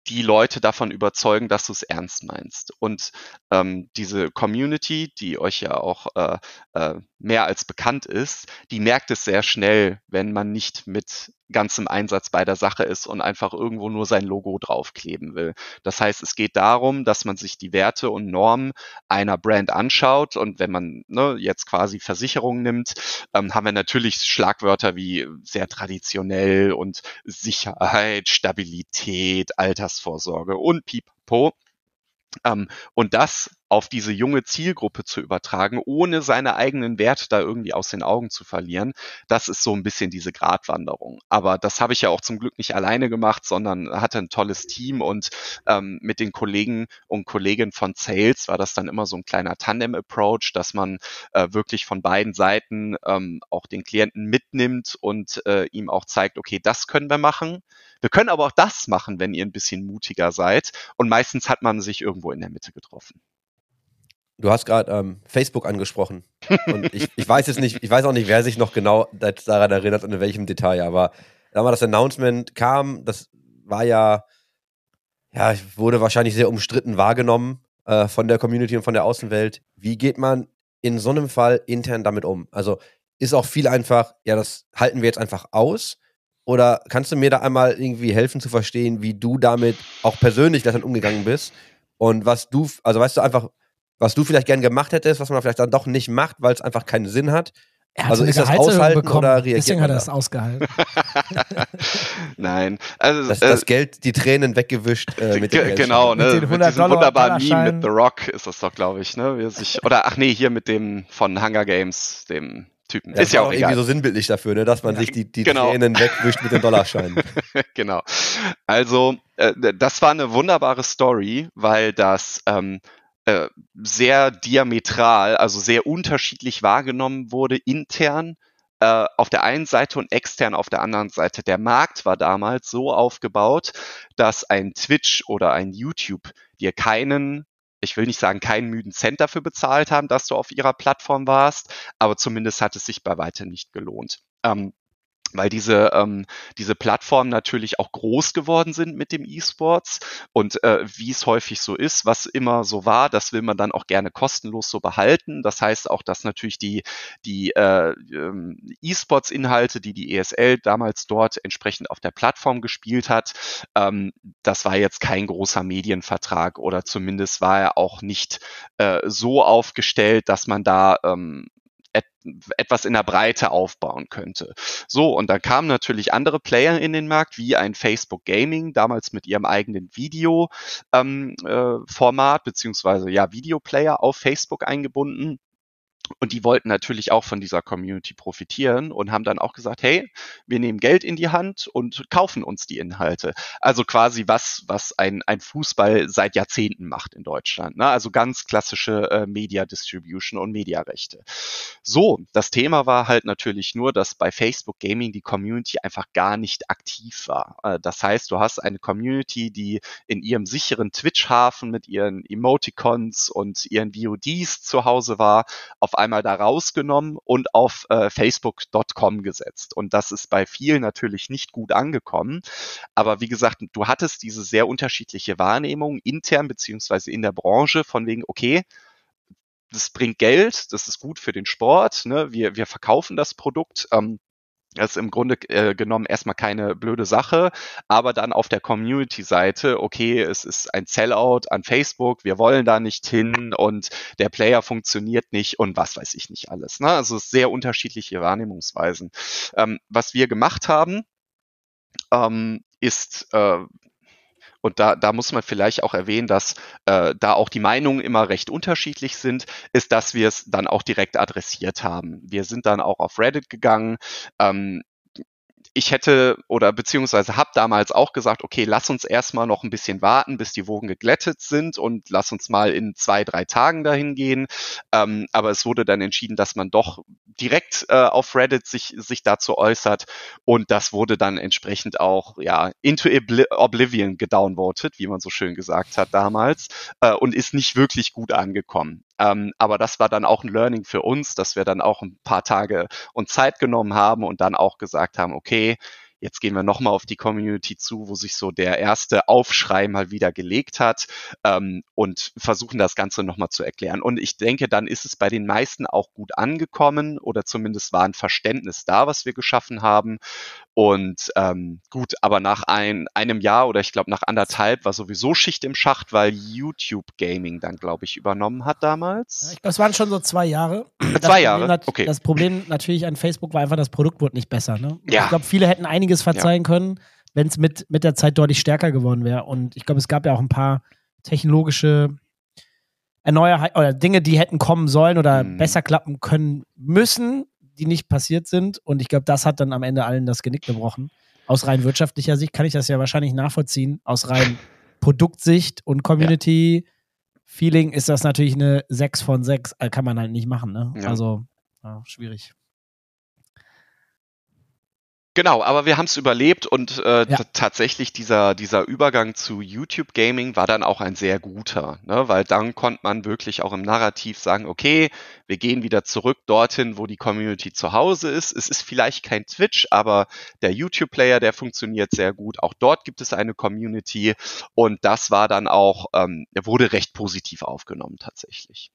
die Leute davon überzeugen, dass du es ernst meinst. Und ähm, diese Community, die euch ja auch äh, äh, mehr als bekannt ist, die merkt es sehr schnell, wenn man nicht mit ganzem Einsatz bei der Sache ist und einfach irgendwo nur sein Logo draufkleben will. Das heißt, es geht darum, dass man sich die Werte und Normen einer Brand anschaut und wenn man ne, jetzt quasi Versicherungen nimmt, ähm, haben wir natürlich Schlagwörter wie sehr traditionell und Sicherheit, Stabilität, Altersvorsorge und Pipapo. Ähm, und das auf diese junge Zielgruppe zu übertragen, ohne seine eigenen Werte da irgendwie aus den Augen zu verlieren, das ist so ein bisschen diese Gratwanderung. Aber das habe ich ja auch zum Glück nicht alleine gemacht, sondern hatte ein tolles Team und ähm, mit den Kollegen und Kolleginnen von Sales war das dann immer so ein kleiner Tandem-Approach, dass man äh, wirklich von beiden Seiten ähm, auch den Klienten mitnimmt und äh, ihm auch zeigt, okay, das können wir machen. Wir können aber auch das machen, wenn ihr ein bisschen mutiger seid. Und meistens hat man sich irgendwo in der Mitte getroffen. Du hast gerade ähm, Facebook angesprochen. Und ich, ich weiß jetzt nicht, ich weiß auch nicht, wer sich noch genau daran erinnert und in welchem Detail, aber da mal das Announcement kam, das war ja, ja, wurde wahrscheinlich sehr umstritten wahrgenommen äh, von der Community und von der Außenwelt. Wie geht man in so einem Fall intern damit um? Also ist auch viel einfach, ja, das halten wir jetzt einfach aus. Oder kannst du mir da einmal irgendwie helfen zu verstehen, wie du damit auch persönlich dann umgegangen bist? Und was du, also weißt du einfach, was du vielleicht gern gemacht hättest, was man vielleicht dann doch nicht macht, weil es einfach keinen Sinn hat. Er hat Also eine ist das aushalten bekommen, oder reagiert Deswegen hat er das ausgehalten. Nein, also Das, äh, das Geld, die Tränen weggewischt äh, mit dem genau, Mit ne? Mit, 100 diesem wunderbaren Meme Dollarschein. mit The Rock ist das doch, glaube ich, ne? Wie er sich, oder ach nee, hier mit dem von Hunger Games, dem Typen. Das ist ja war auch irgendwie egal. so sinnbildlich dafür, ne, dass man sich die, die genau. Tränen wegwischt mit den Dollarscheinen. genau. Also, äh, das war eine wunderbare Story, weil das ähm, äh, sehr diametral, also sehr unterschiedlich wahrgenommen wurde intern äh, auf der einen Seite und extern auf der anderen Seite. Der Markt war damals so aufgebaut, dass ein Twitch oder ein YouTube dir keinen ich will nicht sagen, keinen müden Cent dafür bezahlt haben, dass du auf ihrer Plattform warst, aber zumindest hat es sich bei weitem nicht gelohnt. Ähm, weil diese, ähm, diese Plattformen natürlich auch groß geworden sind mit dem E-Sports und äh, wie es häufig so ist, was immer so war, das will man dann auch gerne kostenlos so behalten. Das heißt auch, dass natürlich die, die äh, ähm, E-Sports-Inhalte, die die ESL damals dort entsprechend auf der Plattform gespielt hat, ähm, das war jetzt kein großer Medienvertrag oder zumindest war er auch nicht äh, so aufgestellt, dass man da ähm, et etwas in der Breite aufbauen könnte. So, und da kamen natürlich andere Player in den Markt, wie ein Facebook Gaming, damals mit ihrem eigenen Video-Format, ähm, äh, beziehungsweise ja, Videoplayer auf Facebook eingebunden und die wollten natürlich auch von dieser Community profitieren und haben dann auch gesagt, hey, wir nehmen Geld in die Hand und kaufen uns die Inhalte. Also quasi was, was ein, ein Fußball seit Jahrzehnten macht in Deutschland. Ne? Also ganz klassische äh, Media Distribution und Mediarechte. So, das Thema war halt natürlich nur, dass bei Facebook Gaming die Community einfach gar nicht aktiv war. Äh, das heißt, du hast eine Community, die in ihrem sicheren Twitch-Hafen mit ihren Emoticons und ihren VODs zu Hause war, auf einmal da rausgenommen und auf äh, facebook.com gesetzt. Und das ist bei vielen natürlich nicht gut angekommen. Aber wie gesagt, du hattest diese sehr unterschiedliche Wahrnehmung intern beziehungsweise in der Branche von wegen, okay, das bringt Geld, das ist gut für den Sport, ne? wir, wir verkaufen das Produkt. Ähm, das ist im Grunde äh, genommen erstmal keine blöde Sache, aber dann auf der Community-Seite, okay, es ist ein Sellout an Facebook, wir wollen da nicht hin und der Player funktioniert nicht und was weiß ich nicht alles. Ne? Also sehr unterschiedliche Wahrnehmungsweisen. Ähm, was wir gemacht haben, ähm, ist äh, und da, da muss man vielleicht auch erwähnen, dass äh, da auch die Meinungen immer recht unterschiedlich sind, ist, dass wir es dann auch direkt adressiert haben. Wir sind dann auch auf Reddit gegangen, ähm, ich hätte oder beziehungsweise habe damals auch gesagt, okay, lass uns erstmal noch ein bisschen warten, bis die Wogen geglättet sind und lass uns mal in zwei, drei Tagen dahin gehen. Ähm, aber es wurde dann entschieden, dass man doch direkt äh, auf Reddit sich, sich dazu äußert und das wurde dann entsprechend auch ja into Oblivion gedownvoted, wie man so schön gesagt hat damals äh, und ist nicht wirklich gut angekommen. Ähm, aber das war dann auch ein Learning für uns, dass wir dann auch ein paar Tage uns Zeit genommen haben und dann auch gesagt haben, okay, Jetzt gehen wir nochmal auf die Community zu, wo sich so der erste Aufschrei mal wieder gelegt hat ähm, und versuchen das Ganze nochmal zu erklären. Und ich denke, dann ist es bei den meisten auch gut angekommen oder zumindest war ein Verständnis da, was wir geschaffen haben. Und ähm, gut, aber nach ein, einem Jahr oder ich glaube nach anderthalb war sowieso Schicht im Schacht, weil YouTube Gaming dann, glaube ich, übernommen hat damals. Ich glaube, es waren schon so zwei Jahre. Das zwei Jahre, okay. Das Problem natürlich an Facebook war einfach, das Produkt wurde nicht besser. Ne? Ja. Ich glaube, viele hätten einiges verzeihen ja. können, wenn es mit, mit der Zeit deutlich stärker geworden wäre. Und ich glaube, es gab ja auch ein paar technologische Erneuerungen oder Dinge, die hätten kommen sollen oder mhm. besser klappen können müssen, die nicht passiert sind. Und ich glaube, das hat dann am Ende allen das Genick gebrochen. Aus rein wirtschaftlicher Sicht kann ich das ja wahrscheinlich nachvollziehen. Aus rein Produktsicht und Community-Feeling ja. ist das natürlich eine 6 von 6. Äh, kann man halt nicht machen. Ne? Ja. Also, ja, schwierig. Genau, aber wir haben es überlebt und äh, ja. tatsächlich dieser, dieser Übergang zu YouTube Gaming war dann auch ein sehr guter, ne? weil dann konnte man wirklich auch im Narrativ sagen, okay, wir gehen wieder zurück dorthin, wo die Community zu Hause ist. Es ist vielleicht kein Twitch, aber der YouTube-Player, der funktioniert sehr gut. Auch dort gibt es eine Community und das war dann auch, ähm, wurde recht positiv aufgenommen tatsächlich.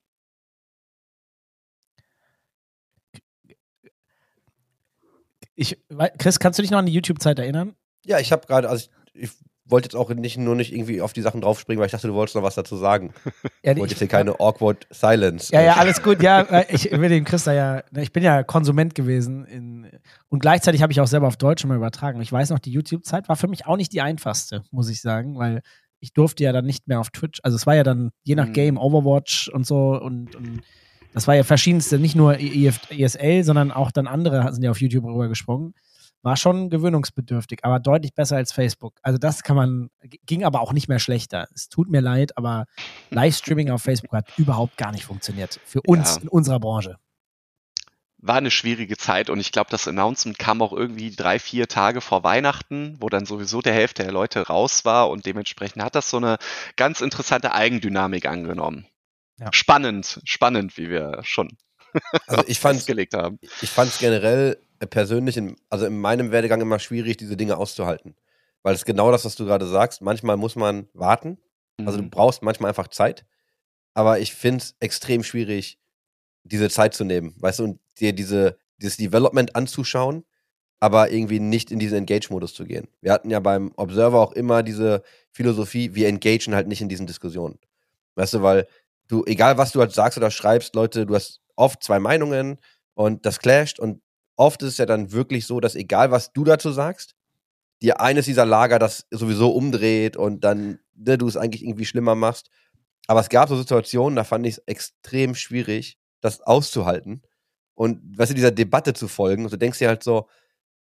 Ich, Chris, kannst du dich noch an die YouTube-Zeit erinnern? Ja, ich habe gerade, also ich, ich wollte jetzt auch nicht nur nicht irgendwie auf die Sachen draufspringen, weil ich dachte, du wolltest noch was dazu sagen. Ja, ich wollte jetzt hier keine awkward Silence. Ja, ja, alles gut. Ja, ich will dem Chris da ja, ne, ich bin ja Konsument gewesen in, und gleichzeitig habe ich auch selber auf Deutsch mal übertragen. Ich weiß noch, die YouTube-Zeit war für mich auch nicht die einfachste, muss ich sagen, weil ich durfte ja dann nicht mehr auf Twitch. Also es war ja dann je nach mhm. Game Overwatch und so und, und das war ja verschiedenste, nicht nur ESL, sondern auch dann andere sind ja auf YouTube rübergesprungen. War schon gewöhnungsbedürftig, aber deutlich besser als Facebook. Also das kann man, ging aber auch nicht mehr schlechter. Es tut mir leid, aber Livestreaming auf Facebook hat überhaupt gar nicht funktioniert. Für uns ja. in unserer Branche war eine schwierige Zeit und ich glaube, das Announcement kam auch irgendwie drei, vier Tage vor Weihnachten, wo dann sowieso der Hälfte der Leute raus war und dementsprechend hat das so eine ganz interessante Eigendynamik angenommen. Ja. Spannend, spannend, wie wir schon also ich fand, gelegt haben. Ich fand es generell äh, persönlich, in, also in meinem Werdegang immer schwierig, diese Dinge auszuhalten. Weil es genau das, was du gerade sagst. Manchmal muss man warten. Also du Mhm. brauchst manchmal einfach Zeit. Aber ich finde es extrem schwierig, diese Zeit zu nehmen. Weißt du, und dir diese, dieses Development anzuschauen, aber irgendwie nicht in diesen Engage-Modus zu gehen. Wir hatten ja beim Observer auch immer diese Philosophie, wir engagen halt nicht in diesen Diskussionen. Weißt du, weil du, egal was du halt sagst oder schreibst, Leute, du hast oft zwei Meinungen und das clasht und oft ist es ja dann wirklich so, dass egal was du dazu sagst, dir eines dieser Lager das sowieso umdreht und dann ne, du es eigentlich irgendwie schlimmer machst. Aber es gab so Situationen, da fand ich es extrem schwierig, das auszuhalten und weißt du, dieser Debatte zu folgen. Und du denkst dir halt so,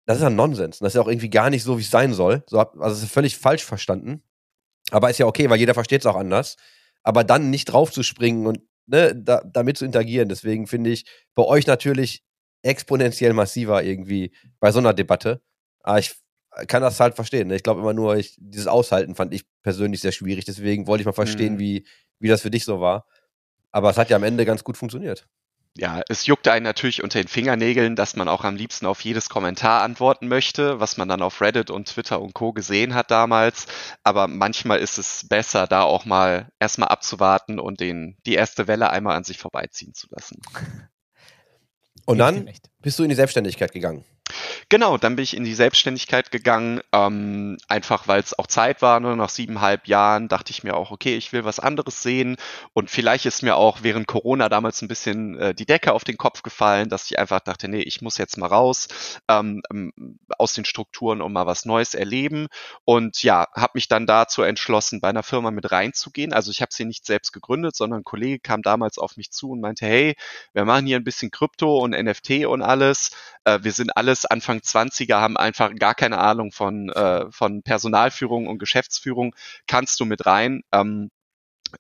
das ist ja Nonsens. Das ist ja auch irgendwie gar nicht so, wie es sein soll. So, also es ist völlig falsch verstanden. Aber ist ja okay, weil jeder versteht es auch anders. Aber dann nicht draufzuspringen und ne, da, damit zu interagieren. Deswegen finde ich bei euch natürlich exponentiell massiver irgendwie bei so einer Debatte. Aber ich kann das halt verstehen. ne? Ich glaube immer nur, ich, dieses Aushalten fand ich persönlich sehr schwierig. Deswegen wollte ich mal verstehen, Mhm. wie, wie das für dich so war. Aber es hat ja am Ende ganz gut funktioniert. Ja, es juckt einen natürlich unter den Fingernägeln, dass man auch am liebsten auf jedes Kommentar antworten möchte, was man dann auf Reddit und Twitter und Co. gesehen hat damals. Aber manchmal ist es besser, da auch mal erstmal abzuwarten und den, die erste Welle einmal an sich vorbeiziehen zu lassen. Und dann bist du in die Selbstständigkeit gegangen. Genau, dann bin ich in die Selbstständigkeit gegangen, ähm, einfach weil es auch Zeit war. Ne? Nach siebeneinhalb Jahren dachte ich mir auch, okay, ich will was anderes sehen. Und vielleicht ist mir auch während Corona damals ein bisschen äh, die Decke auf den Kopf gefallen, dass ich einfach dachte, nee, ich muss jetzt mal raus ähm, ähm, aus den Strukturen und mal was Neues erleben. Und ja, habe mich dann dazu entschlossen, bei einer Firma mit reinzugehen. Also ich habe sie nicht selbst gegründet, sondern ein Kollege kam damals auf mich zu und meinte, hey, wir machen hier ein bisschen Krypto und NFT und alles. Äh, wir sind alles Anfang 20er, haben einfach gar keine Ahnung von, äh, von Personalführung und Geschäftsführung. Kannst du mit rein? Ähm,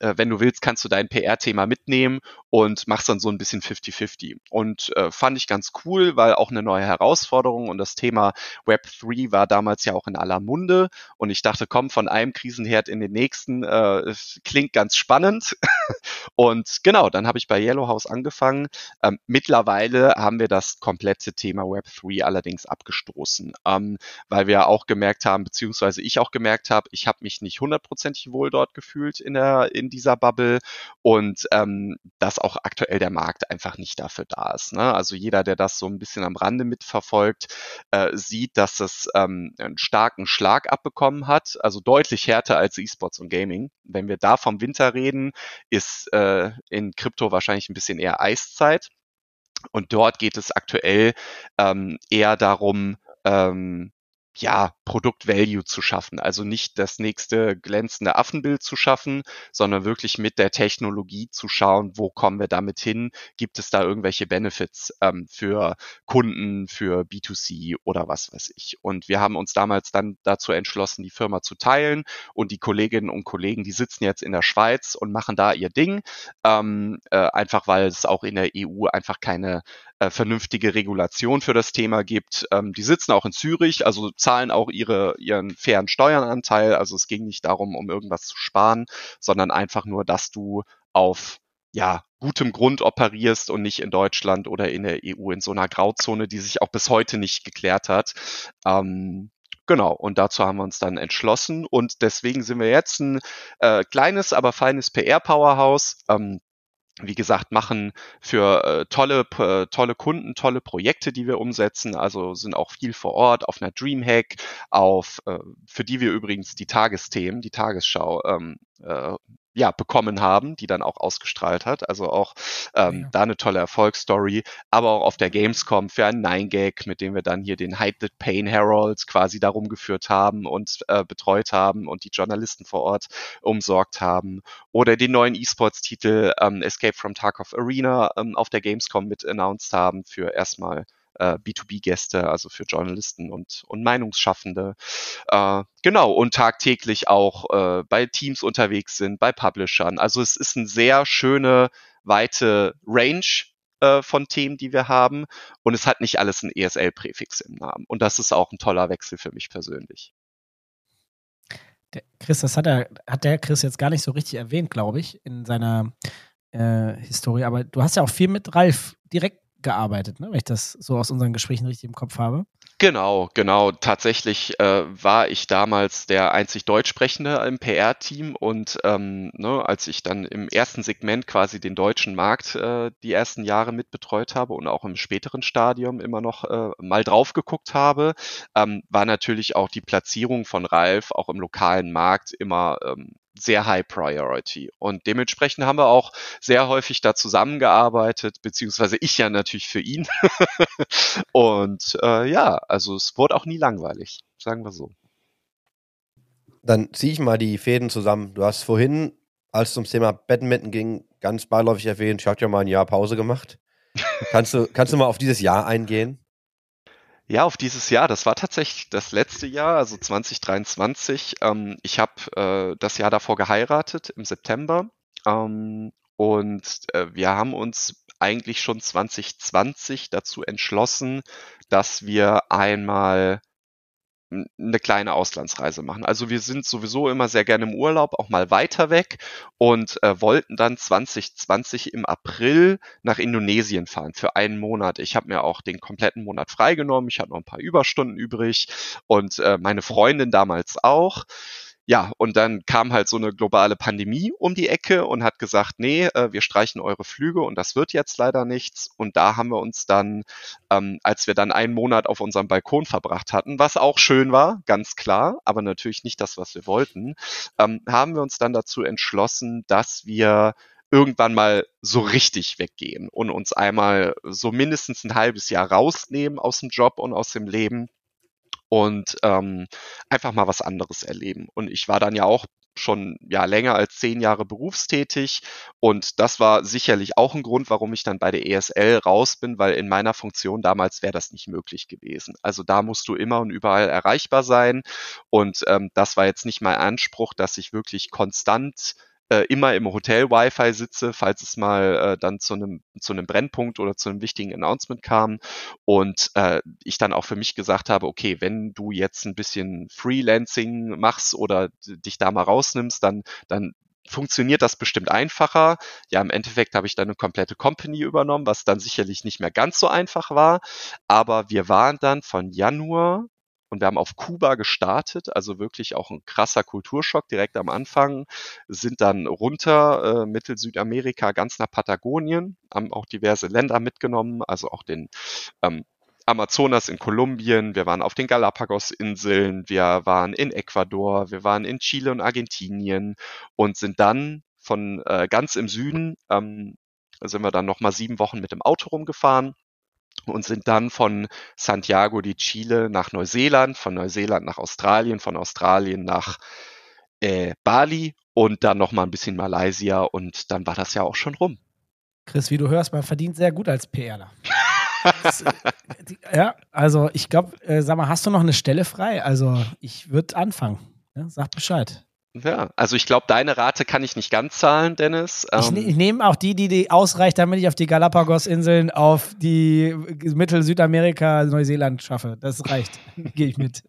äh, wenn du willst, kannst du dein PR-Thema mitnehmen und machst dann so ein bisschen 50-50. Und äh, fand ich ganz cool, weil auch eine neue Herausforderung und das Thema Web3 war damals ja auch in aller Munde. Und ich dachte, komm, von einem Krisenherd in den nächsten, äh, klingt ganz spannend. und genau, dann habe ich bei Yellow House angefangen. Ähm, mittlerweile haben wir das komplette Thema Web3 allerdings abgestoßen, ähm, weil wir auch gemerkt haben, beziehungsweise ich auch gemerkt habe, ich habe mich nicht hundertprozentig wohl dort gefühlt in der in dieser Bubble und ähm, dass auch aktuell der Markt einfach nicht dafür da ist. Ne? Also jeder, der das so ein bisschen am Rande mitverfolgt, äh, sieht, dass es ähm, einen starken Schlag abbekommen hat, also deutlich härter als E-Sports und Gaming. Wenn wir da vom Winter reden, ist äh, in Krypto wahrscheinlich ein bisschen eher Eiszeit. Und dort geht es aktuell ähm, eher darum, ähm, ja, Produkt-Value zu schaffen. Also nicht das nächste glänzende Affenbild zu schaffen, sondern wirklich mit der Technologie zu schauen, wo kommen wir damit hin? Gibt es da irgendwelche Benefits ähm, für Kunden, für B2C oder was weiß ich? Und wir haben uns damals dann dazu entschlossen, die Firma zu teilen und die Kolleginnen und Kollegen, die sitzen jetzt in der Schweiz und machen da ihr Ding, ähm, äh, einfach weil es auch in der EU einfach keine äh, vernünftige Regulation für das Thema gibt. Ähm, die sitzen auch in Zürich, also zahlen auch ihre, ihren fairen Steuernanteil. Also es ging nicht darum, um irgendwas zu sparen, sondern einfach nur, dass du auf ja, gutem Grund operierst und nicht in Deutschland oder in der EU in so einer Grauzone, die sich auch bis heute nicht geklärt hat. Ähm, Genau, und dazu haben wir uns dann entschlossen und deswegen sind wir jetzt ein äh, kleines, aber feines PR-Powerhouse. Ähm, wie gesagt, machen für äh, tolle, äh, tolle Kunden, tolle Projekte, die wir umsetzen. Also sind auch viel vor Ort auf einer Dreamhack, auf äh, für die wir übrigens die Tagesthemen, die Tagesschau ähm, äh, ja, bekommen haben, die dann auch ausgestrahlt hat. Also auch ähm, Ja. da eine tolle Erfolgsstory, aber auch auf der Gamescom für einen Nine-Gag, mit dem wir dann hier den Hide the Pain Herald quasi darum geführt haben und äh, betreut haben und die Journalisten vor Ort umsorgt haben. Oder den neuen E-Sports-Titel ähm, Escape from Tarkov Arena ähm, auf der Gamescom mit announced haben für erstmal äh, B2B-Gäste, also für Journalisten und, und Meinungsschaffende. Äh, genau, und tagtäglich auch äh, bei Teams unterwegs sind, bei Publishern. Also es ist eine sehr schöne, weite Range äh, von Themen, die wir haben. Und es hat nicht alles ein ESL-Präfix im Namen. Und das ist auch ein toller Wechsel für mich persönlich. Der Chris, das hat, er, hat der Chris jetzt gar nicht so richtig erwähnt, glaube ich, in seiner äh, Historie. Aber du hast ja auch viel mit Ralf direkt gearbeitet, ne? wenn ich das so aus unseren Gesprächen richtig im Kopf habe. Genau, genau. Tatsächlich äh, war ich damals der einzig Deutschsprechende im PR-Team und ähm, ne, als ich dann im ersten Segment quasi den deutschen Markt äh, die ersten Jahre mitbetreut habe und auch im späteren Stadium immer noch äh, mal drauf geguckt habe, ähm, war natürlich auch die Platzierung von Ralf auch im lokalen Markt immer ähm, sehr high priority. Und dementsprechend haben wir auch sehr häufig da zusammengearbeitet, beziehungsweise ich ja natürlich für ihn. und äh, ja, also es wurde auch nie langweilig, sagen wir so. Dann ziehe ich mal die Fäden zusammen. Du hast vorhin, als es ums Thema Badminton ging, ganz beiläufig erwähnt, ich habe ja mal ein Jahr Pause gemacht. kannst, du, kannst du mal auf dieses Jahr eingehen? Ja, auf dieses Jahr. Das war tatsächlich das letzte Jahr, also 2023. Ähm, ich habe äh, das Jahr davor geheiratet im September. Ähm, und äh, wir haben uns eigentlich schon 2020 dazu entschlossen, dass wir einmal eine kleine Auslandsreise machen. Also wir sind sowieso immer sehr gerne im Urlaub, auch mal weiter weg und äh, wollten dann 2020 im April nach Indonesien fahren für einen Monat. Ich habe mir auch den kompletten Monat freigenommen. Ich hatte noch ein paar Überstunden übrig und äh, meine Freundin damals auch ja, und dann kam halt so eine globale Pandemie um die Ecke und hat gesagt, nee, äh, wir streichen eure Flüge und das wird jetzt leider nichts. Und da haben wir uns dann, ähm, als wir dann einen Monat auf unserem Balkon verbracht hatten, was auch schön war, ganz klar, aber natürlich nicht das, was wir wollten, ähm, haben wir uns dann dazu entschlossen, dass wir irgendwann mal so richtig weggehen und uns einmal so mindestens ein halbes Jahr rausnehmen aus dem Job und aus dem Leben und ähm, einfach mal was anderes erleben. Und ich war dann ja auch schon ja länger als zehn Jahre berufstätig und das war sicherlich auch ein Grund, warum ich dann bei der ESL raus bin, weil in meiner Funktion damals wäre das nicht möglich gewesen. Also da musst du immer und überall erreichbar sein und ähm, das war jetzt nicht mein Anspruch, dass ich wirklich konstant äh, immer im Hotel Wi-Fi sitze, falls es mal äh, dann zu einem zu einem Brennpunkt oder zu einem wichtigen Announcement kam und äh, ich dann auch für mich gesagt habe, okay, wenn du jetzt ein bisschen Freelancing machst oder dich da mal rausnimmst, dann dann funktioniert das bestimmt einfacher. Ja, im Endeffekt habe ich dann eine komplette Company übernommen, was dann sicherlich nicht mehr ganz so einfach war. Aber wir waren dann von Januar und wir haben auf Kuba gestartet, also wirklich auch ein krasser Kulturschock direkt am Anfang, sind dann runter, äh, Mittel Südamerika, ganz nach Patagonien, haben auch diverse Länder mitgenommen, also auch den ähm, Amazonas in Kolumbien, wir waren auf den Galapagos-Inseln, wir waren in Ecuador, wir waren in Chile und Argentinien und sind dann von äh, ganz im Süden, ähm, sind wir dann nochmal sieben Wochen mit dem Auto rumgefahren und sind dann von Santiago de Chile nach Neuseeland, von Neuseeland nach Australien, von Australien nach äh, Bali und dann noch mal ein bisschen Malaysia und dann war das ja auch schon rum. Chris, wie du hörst, man verdient sehr gut als PRler. Äh, ja, also ich glaube, äh, sag mal, hast du noch eine Stelle frei? Also ich würde anfangen. Ja, sag Bescheid. Ja, also ich glaube, deine Rate kann ich nicht ganz zahlen, Dennis. Ich, ne, ähm, ich nehme auch die, die, die ausreicht, damit ich auf die Galapagos-Inseln, auf die Mittel-Südamerika, Neuseeland schaffe. Das reicht. Gehe ich mit.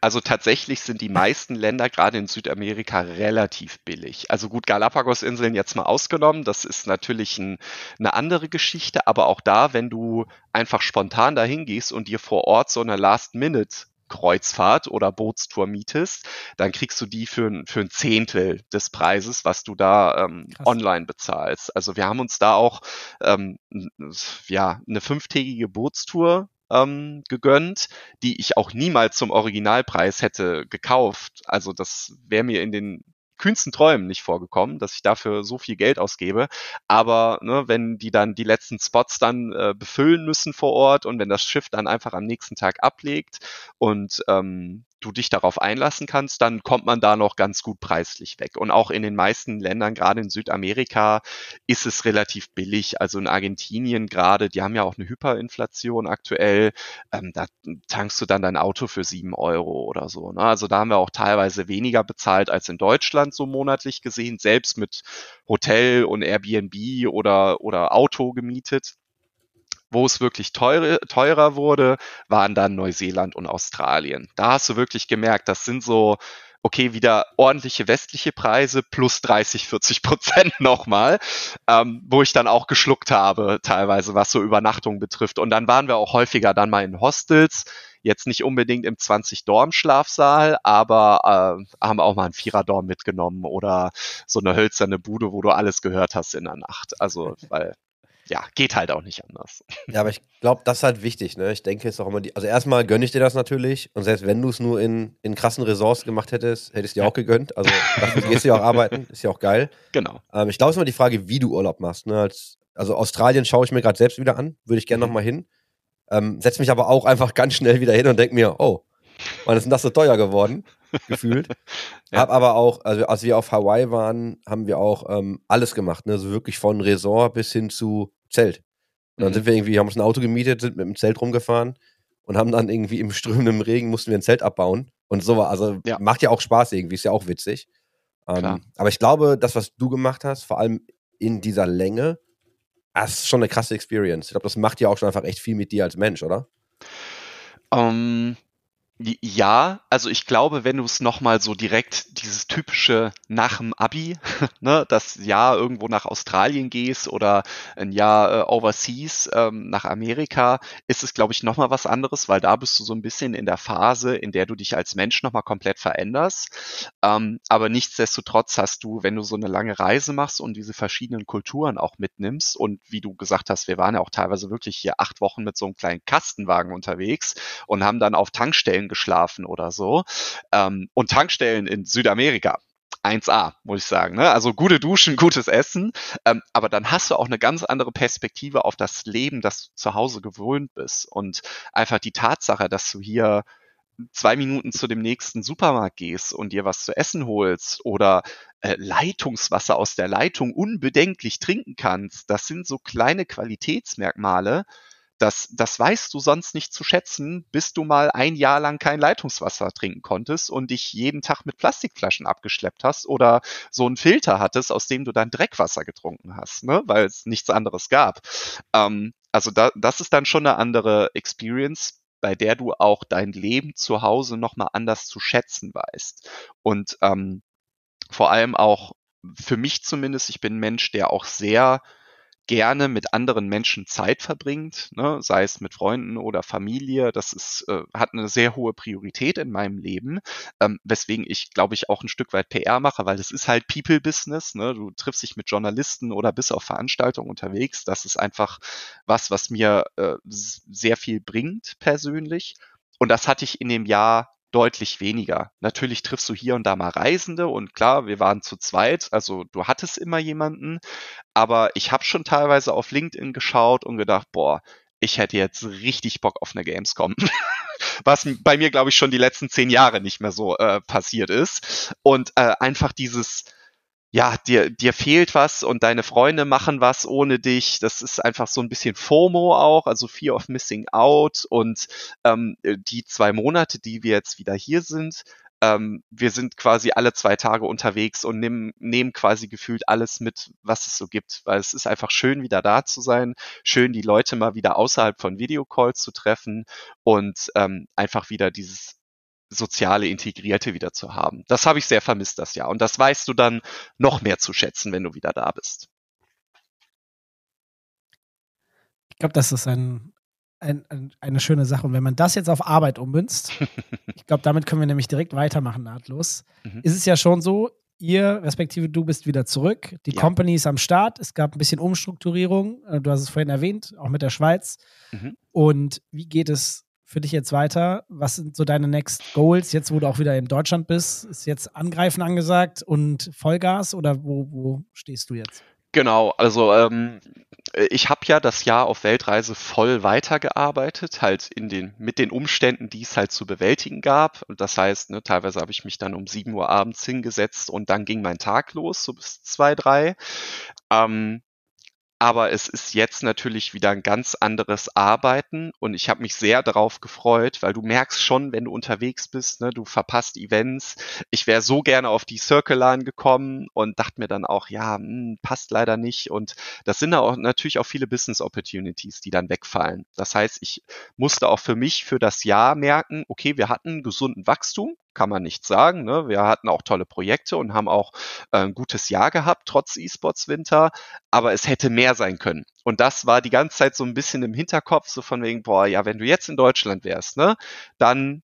Also tatsächlich sind die meisten Länder gerade in Südamerika relativ billig. Also gut, Galapagos-Inseln jetzt mal ausgenommen, das ist natürlich ein, eine andere Geschichte, aber auch da, wenn du einfach spontan dahin gehst und dir vor Ort so eine Last-Minute Kreuzfahrt oder Bootstour mietest, dann kriegst du die für, für ein Zehntel des Preises, was du da ähm, online bezahlst. Also wir haben uns da auch ähm, ja eine fünftägige Bootstour ähm, gegönnt, die ich auch niemals zum Originalpreis hätte gekauft. Also das wäre mir in den kühnsten Träumen nicht vorgekommen, dass ich dafür so viel Geld ausgebe. Aber ne, wenn die dann die letzten Spots dann äh, befüllen müssen vor Ort und wenn das Schiff dann einfach am nächsten Tag ablegt und ähm, du dich darauf einlassen kannst, dann kommt man da noch ganz gut preislich weg. Und auch in den meisten Ländern, gerade in Südamerika, ist es relativ billig. Also in Argentinien gerade, die haben ja auch eine Hyperinflation aktuell, ähm, da tankst du dann dein Auto für sieben Euro oder so. Ne? Also da haben wir auch teilweise weniger bezahlt als in Deutschland so monatlich gesehen, selbst mit Hotel und Airbnb oder, oder Auto gemietet. Wo es wirklich teure, teurer wurde, waren dann Neuseeland und Australien. Da hast du wirklich gemerkt, das sind so okay, wieder ordentliche westliche Preise plus 30, 40 Prozent nochmal, ähm, wo ich dann auch geschluckt habe, teilweise, was so Übernachtung betrifft. Und dann waren wir auch häufiger dann mal in Hostels, jetzt nicht unbedingt im 20-Dorm-Schlafsaal, aber äh, haben auch mal einen Vierer-Dorm mitgenommen oder so eine hölzerne Bude, wo du alles gehört hast in der Nacht. Also, weil ja, geht halt auch nicht anders. Ja, aber ich glaube, das ist halt wichtig, ne? Ich denke, es ist auch immer die. Also erstmal gönne ich dir das natürlich. Und selbst wenn du es nur in, in krassen Resorts gemacht hättest, hättest du dir auch gegönnt. Also dafür gehst du ja auch arbeiten, ist ja auch geil. Genau. Ähm, ich glaube, es ist immer die Frage, wie du Urlaub machst. Ne? Als, also Australien schaue ich mir gerade selbst wieder an, würde ich gerne Mhm. nochmal hin. Ähm, setz mich aber auch einfach ganz schnell wieder hin und denk mir, oh, wann ist denn das so teuer geworden? Gefühlt. Ja. Hab aber auch, also als wir auf Hawaii waren, haben wir auch ähm, alles gemacht, ne? So wirklich von Resort bis hin zu Zelt. Und dann Mhm. sind wir irgendwie, haben uns ein Auto gemietet, sind mit dem Zelt rumgefahren und haben dann irgendwie im strömenden Regen mussten wir ein Zelt abbauen. Und so war, also Ja. macht ja auch Spaß irgendwie, ist ja auch witzig. Ähm, aber ich glaube, das, was du gemacht hast, vor allem in dieser Länge, das ist schon eine krasse Experience. Ich glaube, das macht ja auch schon einfach echt viel mit dir als Mensch, oder? Ähm, j- ja, also ich glaube, wenn du es nochmal so direkt dieses typische nach dem Abi, ne, das Jahr irgendwo nach Australien gehst oder ein Jahr äh, overseas ähm, nach Amerika, ist es, glaube ich, nochmal was anderes, weil da bist du so ein bisschen in der Phase, in der du dich als Mensch nochmal komplett veränderst. Ähm, aber nichtsdestotrotz hast du, wenn du so eine lange Reise machst und diese verschiedenen Kulturen auch mitnimmst und wie du gesagt hast, wir waren ja auch teilweise wirklich hier acht Wochen mit so einem kleinen Kastenwagen unterwegs und haben dann auf Tankstellen geschlafen oder so. Ähm, und Tankstellen in Südamerika. 1A, muss ich sagen. Ne? Also gute Duschen, gutes Essen. Ähm, aber dann hast du auch eine ganz andere Perspektive auf das Leben, das du zu Hause gewöhnt bist. Und einfach die Tatsache, dass du hier zwei Minuten zu dem nächsten Supermarkt gehst und dir was zu essen holst oder äh, Leitungswasser aus der Leitung unbedenklich trinken kannst, das sind so kleine Qualitätsmerkmale, das, das weißt du sonst nicht zu schätzen, bis du mal ein Jahr lang kein Leitungswasser trinken konntest und dich jeden Tag mit Plastikflaschen abgeschleppt hast oder so einen Filter hattest, aus dem du dann Dreckwasser getrunken hast, ne? weil es nichts anderes gab. Ähm, also da, das ist dann schon eine andere Experience, bei der du auch dein Leben zu Hause nochmal anders zu schätzen weißt. Und ähm, vor allem auch für mich zumindest, ich bin ein Mensch, der auch sehr gerne mit anderen Menschen Zeit verbringt, ne, sei es mit Freunden oder Familie. Das ist, äh, hat eine sehr hohe Priorität in meinem Leben, ähm, weswegen ich, glaube ich, auch ein Stück weit PR mache, weil es ist halt People-Business. Ne? Du triffst dich mit Journalisten oder bist auf Veranstaltungen unterwegs. Das ist einfach was, was mir äh, sehr viel bringt persönlich. Und das hatte ich in dem Jahr deutlich weniger. Natürlich triffst du hier und da mal Reisende und klar, wir waren zu zweit, also du hattest immer jemanden, aber ich habe schon teilweise auf LinkedIn geschaut und gedacht, boah, ich hätte jetzt richtig Bock auf eine Gamescom. Was bei mir, glaube ich, schon die letzten zehn Jahre nicht mehr so äh, passiert ist. Und äh, einfach dieses, ja, dir, dir fehlt was und deine Freunde machen was ohne dich. Das ist einfach so ein bisschen FOMO auch, also Fear of Missing Out. Und ähm, die zwei Monate, die wir jetzt wieder hier sind, ähm, wir sind quasi alle zwei Tage unterwegs und nehmen, nehmen quasi gefühlt alles mit, was es so gibt. Weil es ist einfach schön, wieder da zu sein, schön, die Leute mal wieder außerhalb von Videocalls zu treffen und ähm, einfach wieder dieses soziale Integrierte wieder zu haben. Das habe ich sehr vermisst das Jahr. Und das weißt du dann noch mehr zu schätzen, wenn du wieder da bist. Ich glaube, das ist ein, ein, ein, eine schöne Sache. Und wenn man das jetzt auf Arbeit ummünzt, ich glaube, damit können wir nämlich direkt weitermachen, nahtlos. Mhm. Ist es ja schon so, ihr, respektive du, bist wieder zurück. Die Ja. Company ist am Start. Es gab ein bisschen Umstrukturierung. Äh, Du hast es vorhin erwähnt, auch mit der Schweiz. Mhm. Und wie geht es für dich jetzt weiter? Was sind so deine Next Goals? Jetzt, wo du auch wieder in Deutschland bist, ist jetzt Angreifen angesagt und Vollgas oder wo, wo stehst du jetzt? Genau, also ähm, ich habe ja das Jahr auf Weltreise voll weitergearbeitet, halt in den, mit den Umständen, die es halt zu bewältigen gab. Und das heißt, ne, teilweise habe ich mich dann um 7 Uhr abends hingesetzt und dann ging mein Tag los, so bis zwei, drei. Ähm, aber es ist jetzt natürlich wieder ein ganz anderes Arbeiten und ich habe mich sehr darauf gefreut, weil du merkst schon, wenn du unterwegs bist, ne, du verpasst Events. Ich wäre so gerne auf die Circle-Line gekommen und dachte mir dann auch, ja, mh, hm, passt leider nicht. Und das sind auch natürlich auch viele Business Opportunities, die dann wegfallen. Das heißt, ich musste auch für mich für das Jahr merken, okay, wir hatten gesunden Wachstum, kann man nicht sagen. Ne? Wir hatten auch tolle Projekte und haben auch äh, ein gutes Jahr gehabt, trotz E-Sports Winter, aber es hätte mehr sein können. Und das war die ganze Zeit so ein bisschen im Hinterkopf, so von wegen, boah, ja, wenn du jetzt in Deutschland wärst, ne, dann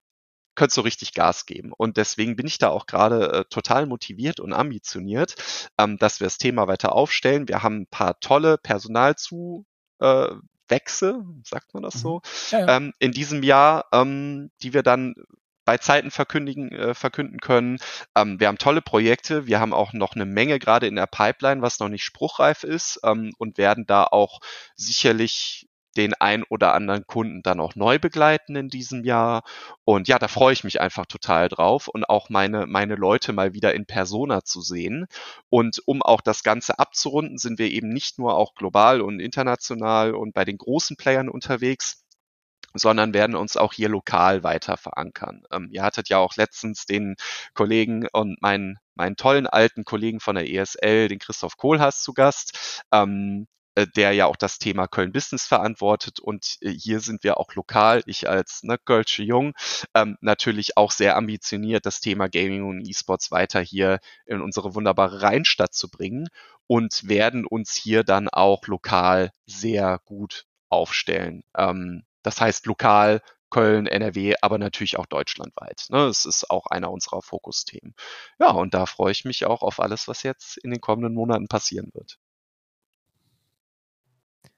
könntest du richtig Gas geben. Und deswegen bin ich da auch gerade äh, total motiviert und ambitioniert, ähm, dass wir das Thema weiter aufstellen. Wir haben ein paar tolle Personalzu äh, Wechsel, sagt man das mhm. so, ja, ja. Ähm, in diesem Jahr, ähm, die wir dann bei Zeiten verkündigen, äh, verkünden können. Ähm, wir haben tolle Projekte. Wir haben auch noch eine Menge gerade in der Pipeline, was noch nicht spruchreif ist ähm, und werden da auch sicherlich den ein oder anderen Kunden dann auch neu begleiten in diesem Jahr. Und ja, da freue ich mich einfach total drauf und auch meine, meine Leute mal wieder in Persona zu sehen. Und um auch das Ganze abzurunden, sind wir eben nicht nur auch global und international und bei den großen Playern unterwegs, sondern werden uns auch hier lokal weiter verankern. Ähm, ihr hattet ja auch letztens den Kollegen und meinen, meinen tollen alten Kollegen von der ESL, den Christoph Kohlhaas, zu Gast. Ähm, äh, der ja auch das Thema Köln Business verantwortet und äh, hier sind wir auch lokal, ich als ne, Kölsche Jung, ähm, natürlich auch sehr ambitioniert, das Thema Gaming und E-Sports weiter hier in unsere wunderbare Rheinstadt zu bringen und werden uns hier dann auch lokal sehr gut aufstellen. Ähm, das heißt lokal, Köln, NRW, aber natürlich auch deutschlandweit. Ne? Es ist auch einer unserer Fokusthemen. Ja, und da freue ich mich auch auf alles, was jetzt in den kommenden Monaten passieren wird.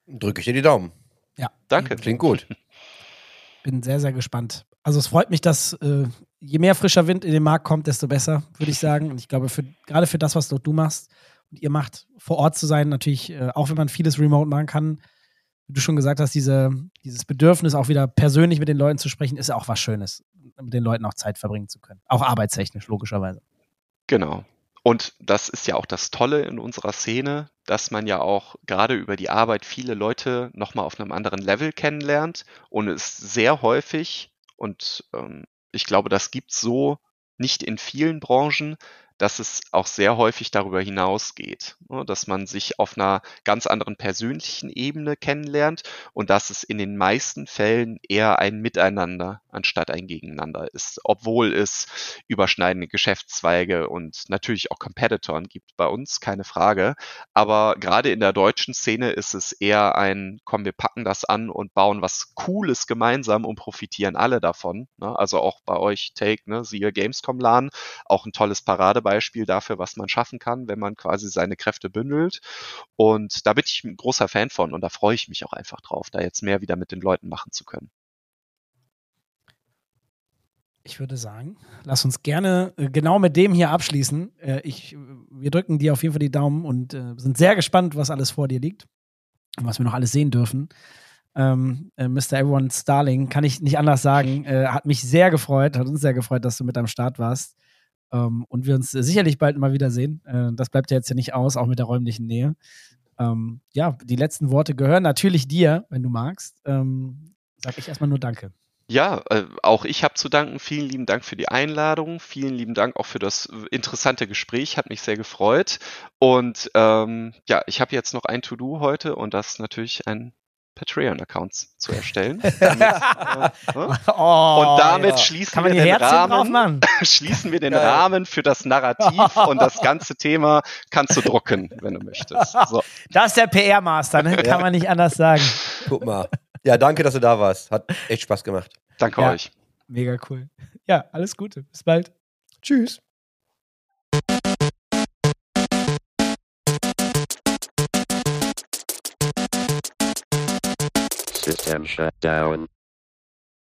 Drücke ich dir die Daumen. Ja. Danke. Klingt gut. Bin sehr, sehr gespannt. Also es freut mich, dass äh, je mehr frischer Wind in den Markt kommt, desto besser, würde ich sagen. Und ich glaube, für, gerade für das, was du machst und ihr macht, vor Ort zu sein, natürlich, äh, auch wenn man vieles remote machen kann, wie du schon gesagt hast, diese, dieses Bedürfnis, auch wieder persönlich mit den Leuten zu sprechen, ist auch was Schönes, mit den Leuten auch Zeit verbringen zu können. Auch arbeitstechnisch, logischerweise. Genau. Und das ist ja auch das Tolle in unserer Szene, dass man ja auch gerade über die Arbeit viele Leute nochmal auf einem anderen Level kennenlernt und es sehr häufig, und ähm, ich glaube, das gibt es so nicht in vielen Branchen, dass es auch sehr häufig darüber hinausgeht, ne, dass man sich auf einer ganz anderen persönlichen Ebene kennenlernt und dass es in den meisten Fällen eher ein Miteinander anstatt ein Gegeneinander ist, obwohl es überschneidende Geschäftszweige und natürlich auch Competitoren gibt bei uns, keine Frage. Aber gerade in der deutschen Szene ist es eher ein, komm, wir packen das an und bauen was Cooles gemeinsam und profitieren alle davon. Ne? Also auch bei euch Take, ne, siehe Gamescom LAN, auch ein tolles Paradebeispiel Beispiel dafür, was man schaffen kann, wenn man quasi seine Kräfte bündelt. Und da bin ich ein großer Fan von und da freue ich mich auch einfach drauf, da jetzt mehr wieder mit den Leuten machen zu können. Ich würde sagen, lass uns gerne äh, genau mit dem hier abschließen. Äh, ich, wir drücken dir auf jeden Fall die Daumen und äh, sind sehr gespannt, was alles vor dir liegt und was wir noch alles sehen dürfen. Ähm, äh, Mr. Everyone Starling, kann ich nicht anders sagen. Äh, hat mich sehr gefreut, hat uns sehr gefreut, dass du mit am Start warst. Ähm, und wir uns sicherlich bald mal wiedersehen. Äh, das bleibt ja jetzt ja nicht aus, auch mit der räumlichen Nähe. Ähm, ja, die letzten Worte gehören natürlich dir, wenn du magst. Ähm, sag ich erstmal nur Danke. Ja, äh, auch ich habe zu danken. Vielen lieben Dank für die Einladung. Vielen lieben Dank auch für das interessante Gespräch. Hat mich sehr gefreut. Und ähm, ja, ich habe jetzt noch ein To-Do heute und das natürlich ein Patreon-Accounts zu erstellen. Damit, äh, oh, und damit ja. schließen, wir den Rahmen, schließen wir den ja. Rahmen für das Narrativ und das ganze Thema kannst du drucken, wenn du möchtest. So. Das ist der PR-Master, ne? kann man nicht anders sagen. Guck mal. Ja, danke, dass du da warst. Hat echt Spaß gemacht. Danke euch. Mega cool. Ja, alles Gute. Bis bald. Tschüss. System shut down.